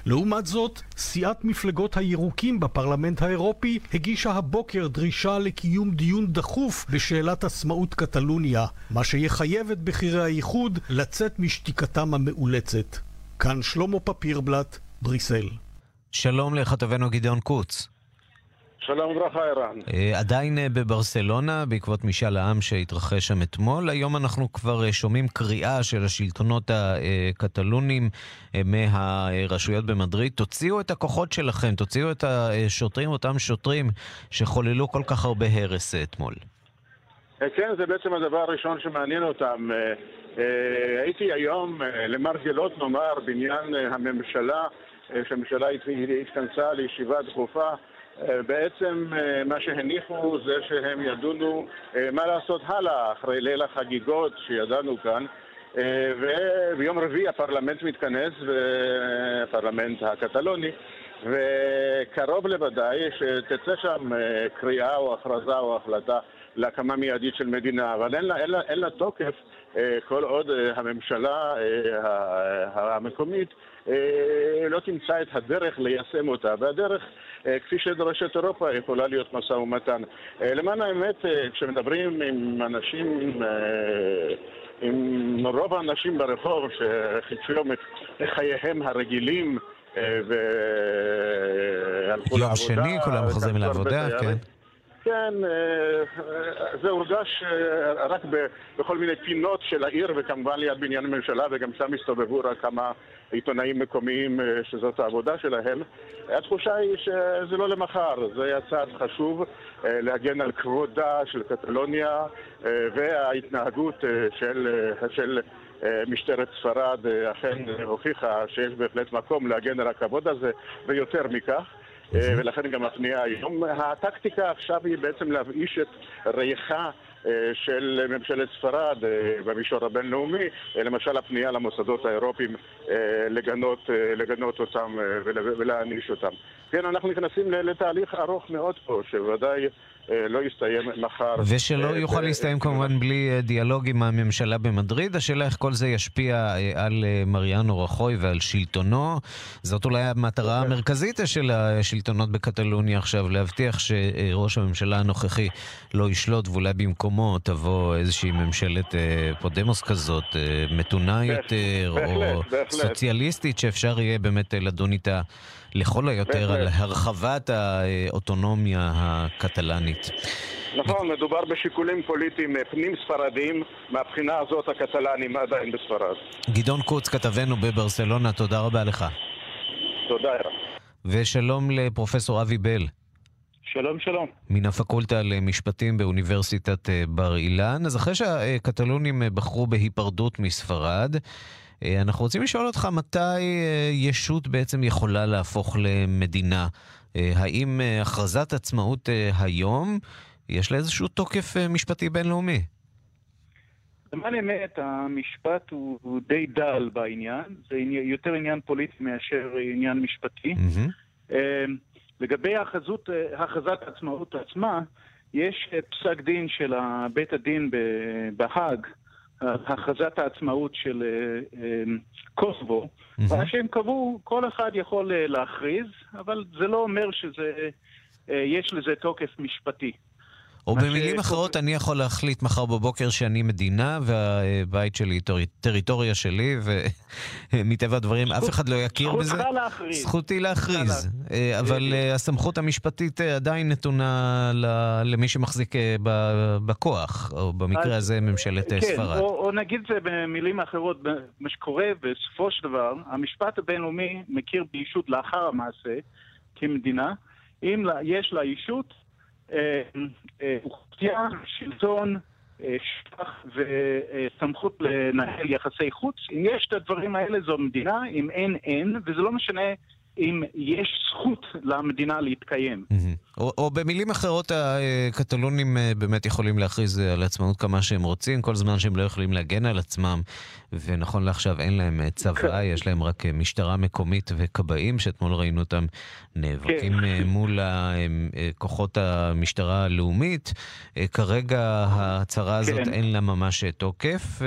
לעומת זאת, סיעת מפלגות הירוקים בפרלמנט האירופי הגישה הבוקר דרישה לקיום דיון דחוף בשאלת עצמאות קטלוניה, מה שיחייב את בכירי האיחוד לצאת משתיקתם המאולצת. כאן שלמה פפירבלט, בריסל. שלום לכתבנו גדעון קוץ. שלום וברכה, ערן. עדיין בברסלונה, בעקבות משאל העם שהתרחש שם אתמול. היום אנחנו כבר שומעים קריאה של השלטונות הקטלונים מהרשויות במדריד. תוציאו את הכוחות שלכם, תוציאו את השוטרים, אותם שוטרים שחוללו כל כך הרבה הרס אתמול. כן, זה בעצם הדבר הראשון שמעניין אותם. הייתי היום למרגלות, נאמר, בעניין הממשלה, שהממשלה התכנסה לישיבה דחופה. בעצם מה שהניחו זה שהם ידונו מה לעשות הלאה אחרי ליל החגיגות שידענו כאן. וביום רביעי הפרלמנט מתכנס, הפרלמנט הקטלוני, וקרוב לוודאי שתצא שם אה, קריאה או הכרזה או החלטה להקמה מיידית של מדינה, אבל אין לה, אין לה, אין לה תוקף. אה, כל עוד אה, הממשלה המקומית לא תמצא את הדרך ליישם אותה, והדרך, כפי שדורשת אירופה, יכולה להיות משא ומתן. למען האמת, כשמדברים עם אנשים עם רוב האנשים ברחוב שחיפשו את חייהם הרגילים והלכו לעבודה. יום שני כולם חוזרים לעבודה, כן. כן, זה הורגש רק בכל מיני פינות של העיר וכמובן ליד בניין הממשלה וגם שם הסתובבו רק כמה עיתונאים מקומיים שזאת העבודה שלהם. התחושה היא שזה לא למחר, זה היה צעד חשוב להגן על כבודה של קטלוניה וההתנהגות של, של משטרת ספרד אכן הוכיחה שיש בהחלט מקום להגן על הכבוד הזה ויותר מכך. ולכן גם הפנייה היום. הטקטיקה עכשיו היא בעצם להבאיש את ריחה של ממשלת ספרד במישור הבינלאומי, למשל הפנייה למוסדות האירופיים לגנות, לגנות אותם ולהעניש אותם. כן, אנחנו נכנסים לתהליך ארוך מאוד פה, שוודאי אה, לא יסתיים מחר. ושלא אה, יוכל להסתיים כמובן בלי אה, דיאלוג עם הממשלה במדריד. השאלה איך כל זה ישפיע על מריאנו רחוי ועל שלטונו. זאת אולי המטרה אוקיי. המרכזית של השלטונות בקטלוניה עכשיו, להבטיח שראש הממשלה הנוכחי לא ישלוט ואולי במקומו תבוא איזושהי ממשלת פודמוס כזאת, מתונה יותר, או סוציאליסטית, שאפשר יהיה באמת לדון איתה. לכל היותר על הרחבת האוטונומיה הקטלנית. נכון, מדובר בשיקולים פוליטיים פנים-ספרדיים, מהבחינה הזאת הקטלנים עדיין בספרד. גדעון קוץ, כתבנו בברסלונה, תודה רבה לך. תודה, ירק. ושלום לפרופסור אבי בל. שלום, שלום. מן הפקולטה למשפטים באוניברסיטת בר אילן. אז אחרי שהקטלונים בחרו בהיפרדות מספרד, אנחנו רוצים לשאול אותך מתי אה, ישות בעצם יכולה להפוך למדינה. אה, האם הכרזת עצמאות היום, יש לה איזשהו תוקף משפטי בינלאומי? למען אמת, המשפט הוא, הוא די דל בעניין, זה יותר עניין פוליטי מאשר עניין משפטי. Mm-hmm. לגבי החזות, הכרזת העצמאות עצמה, יש פסק דין של בית הדין בהאג, הכרזת העצמאות של אה, אה, קוסובו, מה שהם קבעו, כל אחד יכול אה, להכריז, אבל זה לא אומר שיש לזה תוקף משפטי. או במילים אחרות, אני יכול להחליט מחר בבוקר שאני מדינה והבית שלי טריטוריה שלי, ומטבע הדברים אף אחד לא יכיר בזה. זכותך להכריז. זכותי להכריז. אה, אבל אה, הסמכות המשפטית אה, עדיין נתונה למי שמחזיק בכוח, או במקרה הזה ממשלת כן, ספרד. כן, או נגיד זה במילים אחרות, מה שקורה בסופו של דבר, המשפט הבינלאומי מכיר בישות לאחר המעשה כמדינה. אם יש לה ישות, אוכלוסייה, שלטון, אה, שטח וסמכות לנהל יחסי חוץ. אם יש את הדברים האלה זו מדינה, אם אין, אין, וזה לא משנה אם יש זכות למדינה להתקיים. או, או במילים אחרות, הקטלונים אה, באמת יכולים להכריז על עצמאות כמה שהם רוצים, כל זמן שהם לא יכולים להגן על עצמם, ונכון לעכשיו אין להם אה, צבא, כן. יש להם רק אה, משטרה מקומית וכבאים, שאתמול ראינו אותם נאבקים כן. מול כוחות המשטרה הלאומית. כרגע ההצהרה הזאת כן. אין לה ממש תוקף,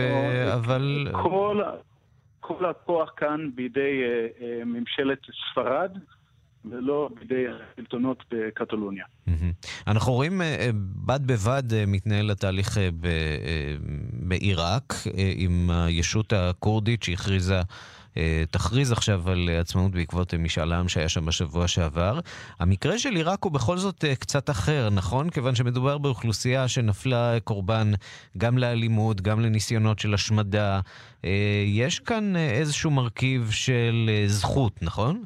אבל... כל... כל הכוח כאן בידי אה, אה, ממשלת ספרד. ולא בידי השלטונות בקטלוניה. אנחנו רואים אה, בד בבד מתנהל התהליך בעיראק עם הישות הכורדית שהכריזה תכריז עכשיו על עצמאות בעקבות משאל העם שהיה שם בשבוע שעבר. המקרה של עיראק הוא בכל זאת אה, קצת אחר, נכון? כיוון שמדובר באוכלוסייה שנפלה קורבן גם לאלימות, גם לניסיונות של השמדה. אה, יש כאן איזשהו מרכיב של זכות, נכון?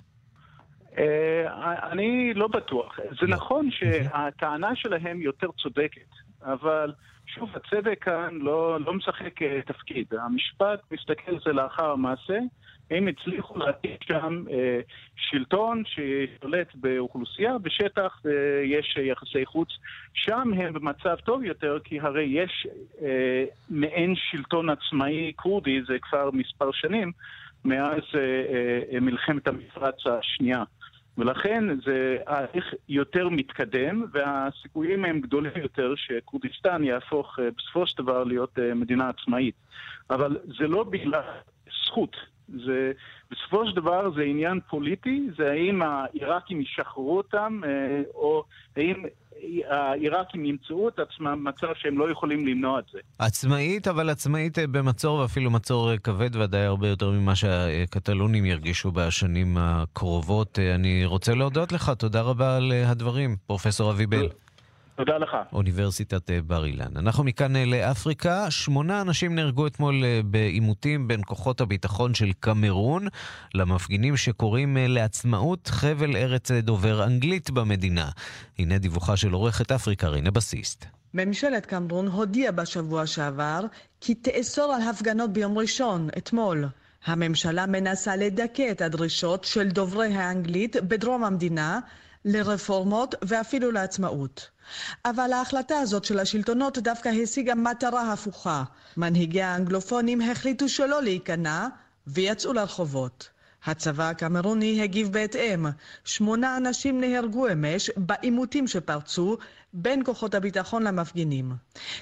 אני לא בטוח. זה לא. נכון שהטענה שלהם יותר צודקת, אבל שוב, הצדק כאן לא, לא משחק תפקיד. המשפט מסתכל על זה לאחר המעשה, הם הצליחו להקים שם אה, שלטון ששולט באוכלוסייה, בשטח אה, יש יחסי חוץ. שם הם במצב טוב יותר, כי הרי יש אה, מעין שלטון עצמאי כורדי, זה כבר מספר שנים, מאז מלחמת המפרץ השנייה. ולכן זה הליך יותר מתקדם, והסיכויים הם גדולים יותר שכורדיסטן יהפוך בסופו של דבר להיות מדינה עצמאית. אבל זה לא בגלל זכות, זה, בסופו של דבר זה עניין פוליטי, זה האם העיראקים ישחררו אותם, אה, או האם העיראקים ימצאו את עצמם במצב שהם לא יכולים למנוע את זה. עצמאית, אבל עצמאית אה, במצור, ואפילו מצור אה, כבד, ודאי הרבה יותר ממה שהקטלונים ירגישו בשנים הקרובות. אני רוצה להודות לך, תודה רבה על הדברים, פרופסור אבי בל. תודה לך. אוניברסיטת אה, בר אילן. אנחנו מכאן אה, לאפריקה. שמונה אנשים נהרגו אתמול אה, בעימותים בין כוחות הביטחון של קמרון למפגינים שקוראים לעצמאות חבל ארץ דובר אנגלית במדינה. הנה דיווחה של עורכת אפריקה, רינה בסיסט. ממשלת קמרון הודיעה בשבוע שעבר כי תאסור על הפגנות ביום ראשון, אתמול. הממשלה מנסה לדכא את הדרישות של דוברי האנגלית בדרום המדינה לרפורמות ואפילו לעצמאות. אבל ההחלטה הזאת של השלטונות דווקא השיגה מטרה הפוכה. מנהיגי האנגלופונים החליטו שלא להיכנע ויצאו לרחובות. הצבא הקמרוני הגיב בהתאם. שמונה אנשים נהרגו אמש בעימותים שפרצו בין כוחות הביטחון למפגינים.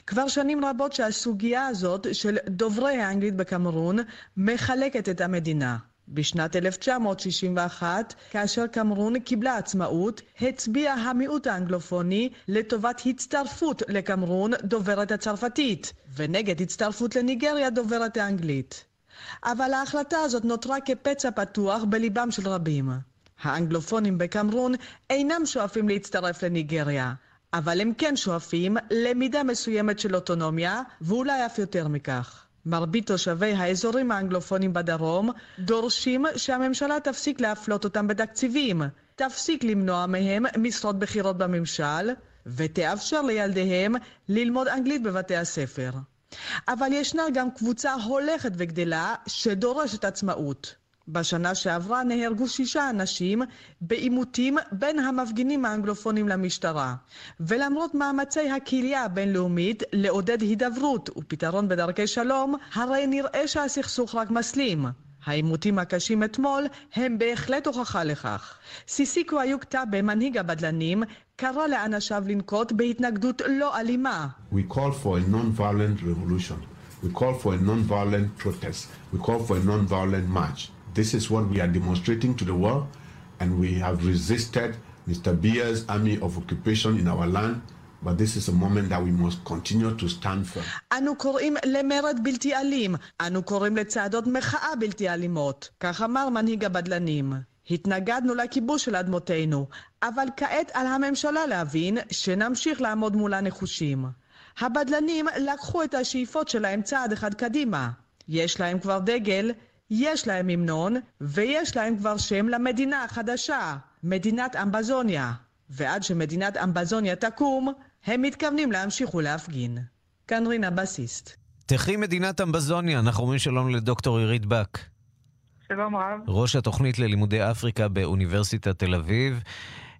כבר שנים רבות שהסוגיה הזאת של דוברי האנגלית בקמרון מחלקת את המדינה. בשנת 1961, כאשר קמרון קיבלה עצמאות, הצביע המיעוט האנגלופוני לטובת הצטרפות לקמרון דוברת הצרפתית, ונגד הצטרפות לניגריה דוברת האנגלית. אבל ההחלטה הזאת נותרה כפצע פתוח בליבם של רבים. האנגלופונים בקמרון אינם שואפים להצטרף לניגריה, אבל הם כן שואפים למידה מסוימת של אוטונומיה, ואולי אף יותר מכך. מרבית תושבי האזורים האנגלופונים בדרום דורשים שהממשלה תפסיק להפלות אותם בתקציבים, תפסיק למנוע מהם משרות בכירות בממשל, ותאפשר לילדיהם ללמוד אנגלית בבתי הספר. אבל ישנה גם קבוצה הולכת וגדלה שדורשת עצמאות. בשנה שעברה נהרגו שישה אנשים בעימותים בין המפגינים האנגלופונים למשטרה. ולמרות מאמצי הקהילה הבינלאומית לעודד הידברות ופתרון בדרכי שלום, הרי נראה שהסכסוך רק מסלים. העימותים הקשים אתמול הם בהחלט הוכחה לכך. סיסיקו איוקטה במנהיג הבדלנים קרא לאנשיו לנקוט בהתנגדות לא אלימה. We call for a non-violent revolution. We call for a non-violent protest. We call for a non-violent march. This is what we are demonstrating to the world, and we have resisted Mr. Bia's army of occupation in our land. But this is a moment that we must continue to stand firm. אנו קוראים למרד בלתי אלים. אנו קוראים לצעדות מחאה בלתי אלימות. כך אמר מנהיג הבדלנים. התנגדנו לכיבוש של אדמותינו, אבל כעת על הממשלה להבין שנמשיך לעמוד מול הנחושים. הבדלנים לקחו את השאיפות שלהם צעד אחד קדימה. יש להם כבר דגל, יש להם המנון, ויש להם כבר שם למדינה החדשה, מדינת אמבזוניה. ועד שמדינת אמבזוניה תקום, הם מתכוונים להמשיך ולהפגין. כאן רינה בסיסט. תחי מדינת אמבזוניה, אנחנו אומרים שלום לדוקטור עירית בק. שלום רב. ראש התוכנית ללימודי אפריקה באוניברסיטת תל אביב.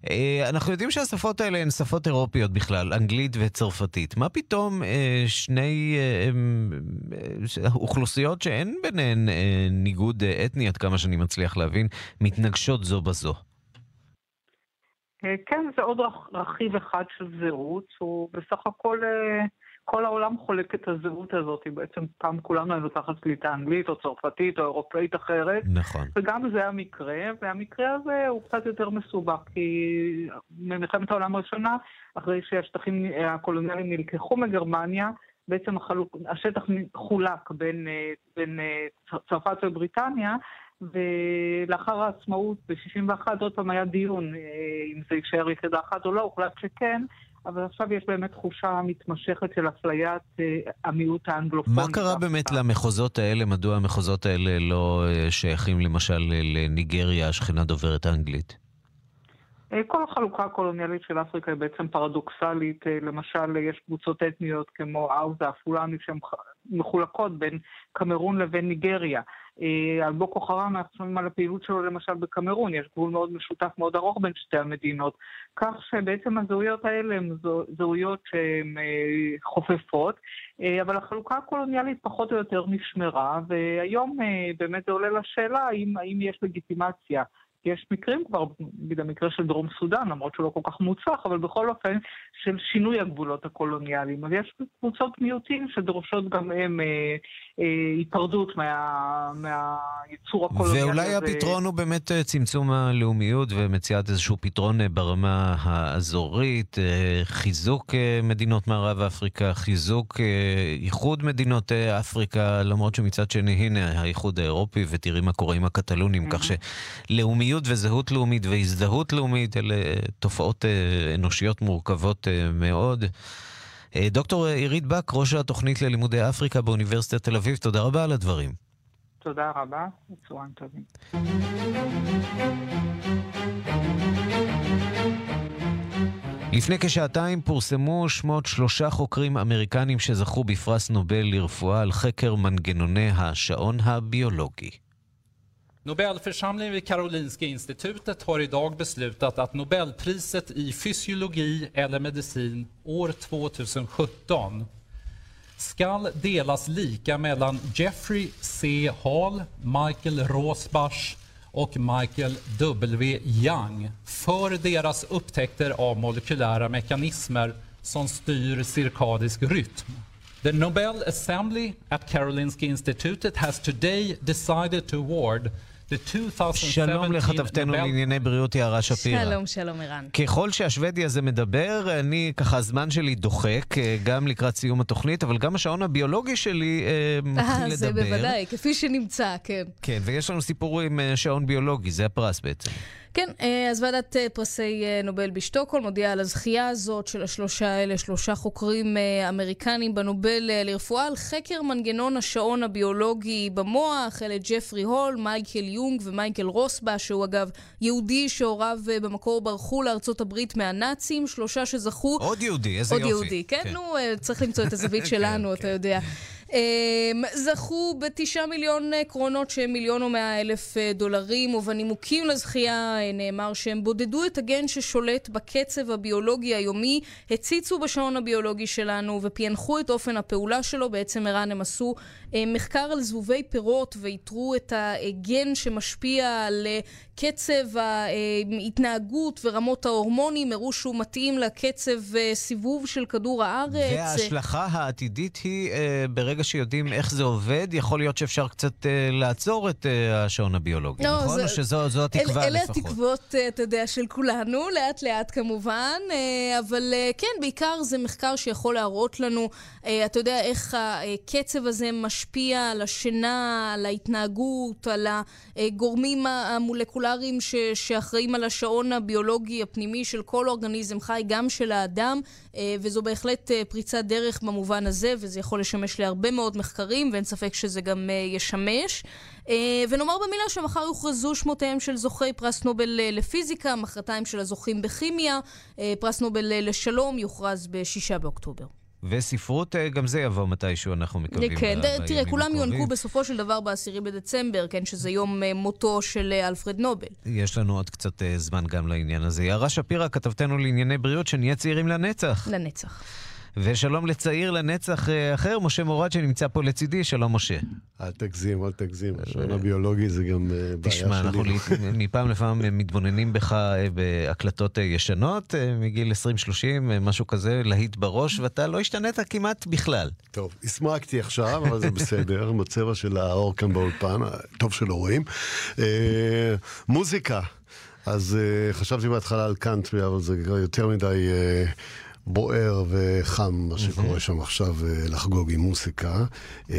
אה, אנחנו יודעים שהשפות האלה הן שפות אירופיות בכלל, אנגלית וצרפתית. מה פתאום אה, שני אה, אוכלוסיות שאין ביניהן ניגוד אתני, עד כמה שאני מצליח להבין, מתנגשות זו בזו? כן, זה עוד רכיב אחד של זהות, הוא בסך הכל כל העולם חולק את הזהות הזאת, בעצם פעם כולנו היינו תחת קליטה אנגלית או צרפתית או אירופאית אחרת. נכון. וגם זה המקרה, והמקרה הזה הוא קצת יותר מסובך, כי במלחמת העולם הראשונה, אחרי שהשטחים הקולוניאליים נלקחו מגרמניה, בעצם החלוק, השטח חולק בין, בין צרפת ובריטניה, ולאחר העצמאות ב-61' עוד פעם היה דיון אה, אם זה יישאר יחידה אחת או לא, הוחלט שכן. אבל עכשיו יש באמת תחושה מתמשכת של אפליית אה, המיעוט האנגלופוני. מה קרה באמת למחוזות האלה? מדוע המחוזות האלה לא אה, שייכים למשל לניגריה, השכנה דוברת האנגלית? אה, כל החלוקה הקולוניאלית של אפריקה היא בעצם פרדוקסלית. אה, למשל, יש קבוצות אתניות כמו אאוזה, הפולני, שהן מחולקות בין קמרון לבין ניגריה. אה, על בוקו חרם אנחנו שומעים על הפעילות שלו למשל בקמרון, יש גבול מאוד משותף מאוד ארוך בין שתי המדינות. כך שבעצם הזהויות האלה הן זהויות שהן חופפות, אבל החלוקה הקולוניאלית פחות או יותר נשמרה, והיום באמת זה עולה לשאלה האם, האם יש לגיטימציה יש מקרים כבר, נגיד המקרה של דרום סודאן, למרות שהוא לא כל כך מוצלח, אבל בכל אופן של שינוי הגבולות הקולוניאליים. אז יש קבוצות מיעוטים שדורשות גם הם אה, אה, היפרדות מה, מהייצור הקולוניאלי. ואולי הזה. הפתרון הוא באמת אה, צמצום הלאומיות ומציאת איזשהו פתרון אה, ברמה האזורית, אה, חיזוק מדינות מערב אפריקה, חיזוק איחוד מדינות אפריקה, למרות שמצד שני, הנה האיחוד האירופי, ותראי מה קורה עם הקטלונים, כך שלאומיות וזהות לאומית והזדהות לאומית אלה אה, תופעות אה, אנושיות מורכבות אה, מאוד. דוקטור עירית בק, ראש התוכנית ללימודי אפריקה באוניברסיטת תל אביב, תודה רבה על הדברים. תודה רבה, צהריים טובים. לפני כשעתיים פורסמו שמות שלושה חוקרים אמריקנים שזכו בפרס נובל לרפואה על חקר מנגנוני השעון הביולוגי. Nobelförsamlingen vid Karolinska institutet har idag beslutat att Nobelpriset i fysiologi eller medicin år 2017 skall delas lika mellan Jeffrey C. Hall, Michael Rosbach och Michael W. Young för deras upptäckter av molekylära mekanismer som styr cirkadisk rytm. The Nobel Assembly at Karolinska Institutet has today decided to award שלום לכתבתנו Nobel לענייני בריאות יערה שפירא. שלום, שלום ערן. ככל שהשוודי הזה מדבר, אני ככה, הזמן שלי דוחק, אה, גם לקראת סיום התוכנית, אבל גם השעון הביולוגי שלי אה, מתחיל אה, לדבר. זה בוודאי, כפי שנמצא, כן. כן, ויש לנו סיפור עם אה, שעון ביולוגי, זה הפרס בעצם. כן, אה, אז ועדת אה, פרסי אה, נובל בשטוקהולם הודיעה על הזכייה הזאת של השלושה האלה, שלושה חוקרים אמריקנים בנובל אה, לרפואה על חקר מנגנון השעון הביולוגי במוח. אלה ג'פרי הול, מייקל יונג ומייקל רוסבה, שהוא אגב יהודי שהוריו במקור ברחו לארצות הברית מהנאצים, שלושה שזכו. עוד יהודי, איזה עוד יופי. יהודי, כן, נו, אה, צריך למצוא את הזווית שלנו, אתה יודע. אמ, זכו בתשעה מיליון אה, קרונות שהם מיליון ומאה אלף אה, דולרים, ובנימוקים לזכייה אה, נאמר שהם בודדו את הגן ששולט בקצב הביולוגי היומי, הציצו בשעון הביולוגי שלנו ופענחו את אופן הפעולה שלו. בעצם ערן הם עשו מחקר על זבובי פירות ואיתרו את הגן שמשפיע על קצב ההתנהגות ורמות ההורמונים, הראו שהוא מתאים לקצב אה, סיבוב של כדור הארץ. וההשלכה העתידית היא, אה, ברגע שיודעים איך זה עובד, יכול להיות שאפשר קצת אה, לעצור את השעון הביולוגי, לא, נכון? זה- או שזו זו התקווה אל, אלה לפחות? התקוות, אה, אתה יודע, של כולנו, לאט לאט כמובן, אבל כן, בעיקר זה מחקר שיכול להראות לנו, אתה יודע, איך הקצב הזה משפיע על השינה, על ההתנהגות, על הגורמים המולקולריים ש- שאחראים על השעון הביולוגי הפנימי של כל אורגניזם חי, גם של האדם, אה, וזו בהחלט אה, פריצת דרך במובן הזה, וזה יכול לשמש להרבה מאוד מחקרים, ואין ספק שזה גם אה, ישמש. ונאמר במילה שמחר יוכרזו שמותיהם של זוכי פרס נובל לפיזיקה, מחרתיים של הזוכים בכימיה, פרס נובל לשלום יוכרז בשישה באוקטובר. וספרות, אה, גם זה יבוא מתישהו, אנחנו מקווים. כן, ב- תראה, כולם הקרובים. יוענקו בסופו של דבר ב-10 בדצמבר, כן, שזה יום אה, מותו של אה, אלפרד נובל. יש לנו עוד קצת זמן גם לעניין הזה. יערה שפירא, כתבתנו לענייני בריאות, שנהיה צעירים לנצח. לנצח. ושלום לצעיר לנצח אה, אחר, משה מורד, שנמצא פה לצידי. שלום, משה. אל תגזים, אל תגזים. השעון הביולוגי זה גם אה, בעיה שלי. תשמע, אנחנו מפעם לפעם מתבוננים בך אה, בהקלטות אה, ישנות, אה, מגיל 20-30, אה, משהו כזה, להיט בראש, ואתה לא השתנית כמעט בכלל. טוב, הסמקתי עכשיו, אבל זה בסדר, בצבע של האור כאן באולפן, טוב שלא רואים. אה, מוזיקה, אז אה, חשבתי בהתחלה על קאנטרי, אבל זה יותר מדי אה, בוער וחם, מה שקורה שם עכשיו, אה, לחגוג עם מוזיקה. אה,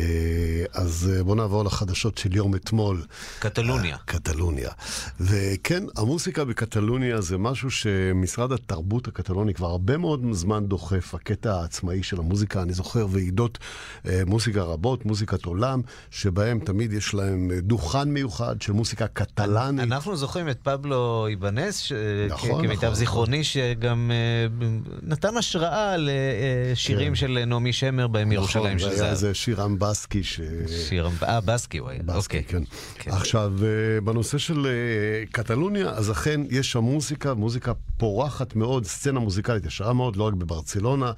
אז אה, בואו נעבור לחדשות של יום אתמול. קטלוניה. קטלוניה. וכן, המוסיקה בקטלוניה זה משהו שמשרד התרבות הקטלוני כבר הרבה מאוד זמן דוחף, הקטע העצמאי של המוזיקה. אני זוכר ועידות מוזיקה רבות, מוזיקת עולם, שבהם תמיד יש להם דוכן מיוחד של מוזיקה קטלנית. אנחנו זוכרים את פבלו איבנס, ש... נכון, כמיטב נכון. זיכרוני, שגם נתן השראה לשירים כן. של נעמי שמר בהם נכון, ירושלים של זהב. נכון, היה איזה שירם בסקי ש... שירם, אה, הוא היה, אוקיי. כן. כן. עכשיו, אה, בנושא של אה, קטלוניה, אז אכן יש שם מוזיקה, מוזיקה פורחת מאוד, סצנה מוזיקלית ישרה מאוד, לא רק בברצלונה,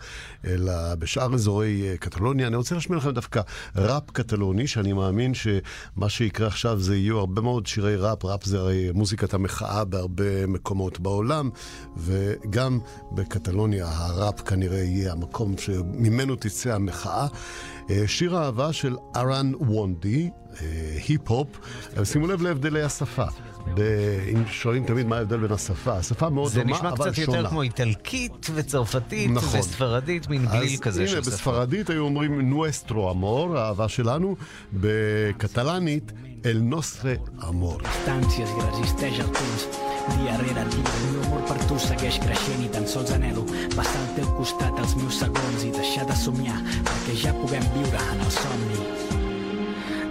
אלא בשאר אזורי אה, קטלוניה. אני רוצה להשמיע לכם דווקא ראפ קטלוני, שאני מאמין שמה שיקרה עכשיו זה יהיו הרבה מאוד שירי ראפ. ראפ זה הרי מוזיקת המחאה בהרבה מקומות בעולם, וגם בקטלוניה הראפ כנראה יהיה המקום שממנו תצא המחאה. אה, שיר האהבה של ארן וונדי, אה, היפ-הופ, שימו לב להבדלי השפה. אם שואלים תמיד מה ההבדל בין השפה, השפה מאוד דומה, אבל שונה. זה נשמע קצת יותר כמו איטלקית וצרפתית נכון. וספרדית, מין בליל כזה של שפה. אז הנה, בספרדית היו אומרים נואסטרו אמור, האהבה שלנו, בקטלנית אל נוסרה אמור. Dia rere dia el meu amor per tu segueix creixent i tan sols anelo passar al teu costat els meus segons i deixar de somiar perquè ja puguem viure en el somni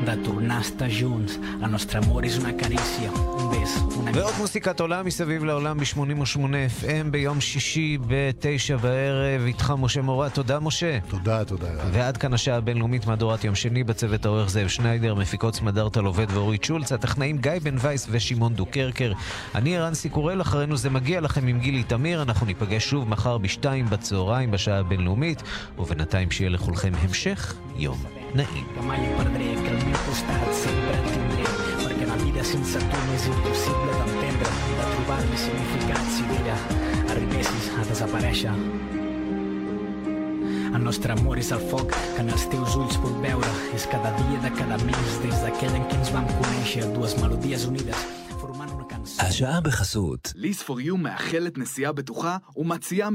de tornar a estar junts. El nostre amor és una carícia, un bes, una... ועוד מוסיקת עולם מסביב לעולם ב-88 FM ביום שישי ב-9 בערב. איתך משה מורה. תודה, משה. תודה, תודה. ועד כאן השעה הבינלאומית מהדורת יום שני בצוות העורך זאב שניידר, מפיקות סמדארטה לובד ואורית שולץ, הטכנאים גיא בן וייס ושמעון דוקרקר. אני ערן סיקורל, אחרינו זה מגיע לכם עם גילי תמיר. אנחנו ניפגש שוב מחר בשתיים בצהריים בשעה הבינלאומית, ובינתיים שיהיה לכולכם המשך יום na'im. Que mai perdré, que al meu costat sempre et tindré, perquè la vida sense tu m'és impossible d'entendre, de trobar-li significat si d'ella arribessis a desaparèixer. El nostre amor és el foc que en els teus ulls puc veure. És cada dia de cada mes, des d'aquell en què ens vam conèixer, dues melodies unides formant una cançó. השעה בחסות. ליס פור יו מאחלת נסיעה בטוחה ומציעה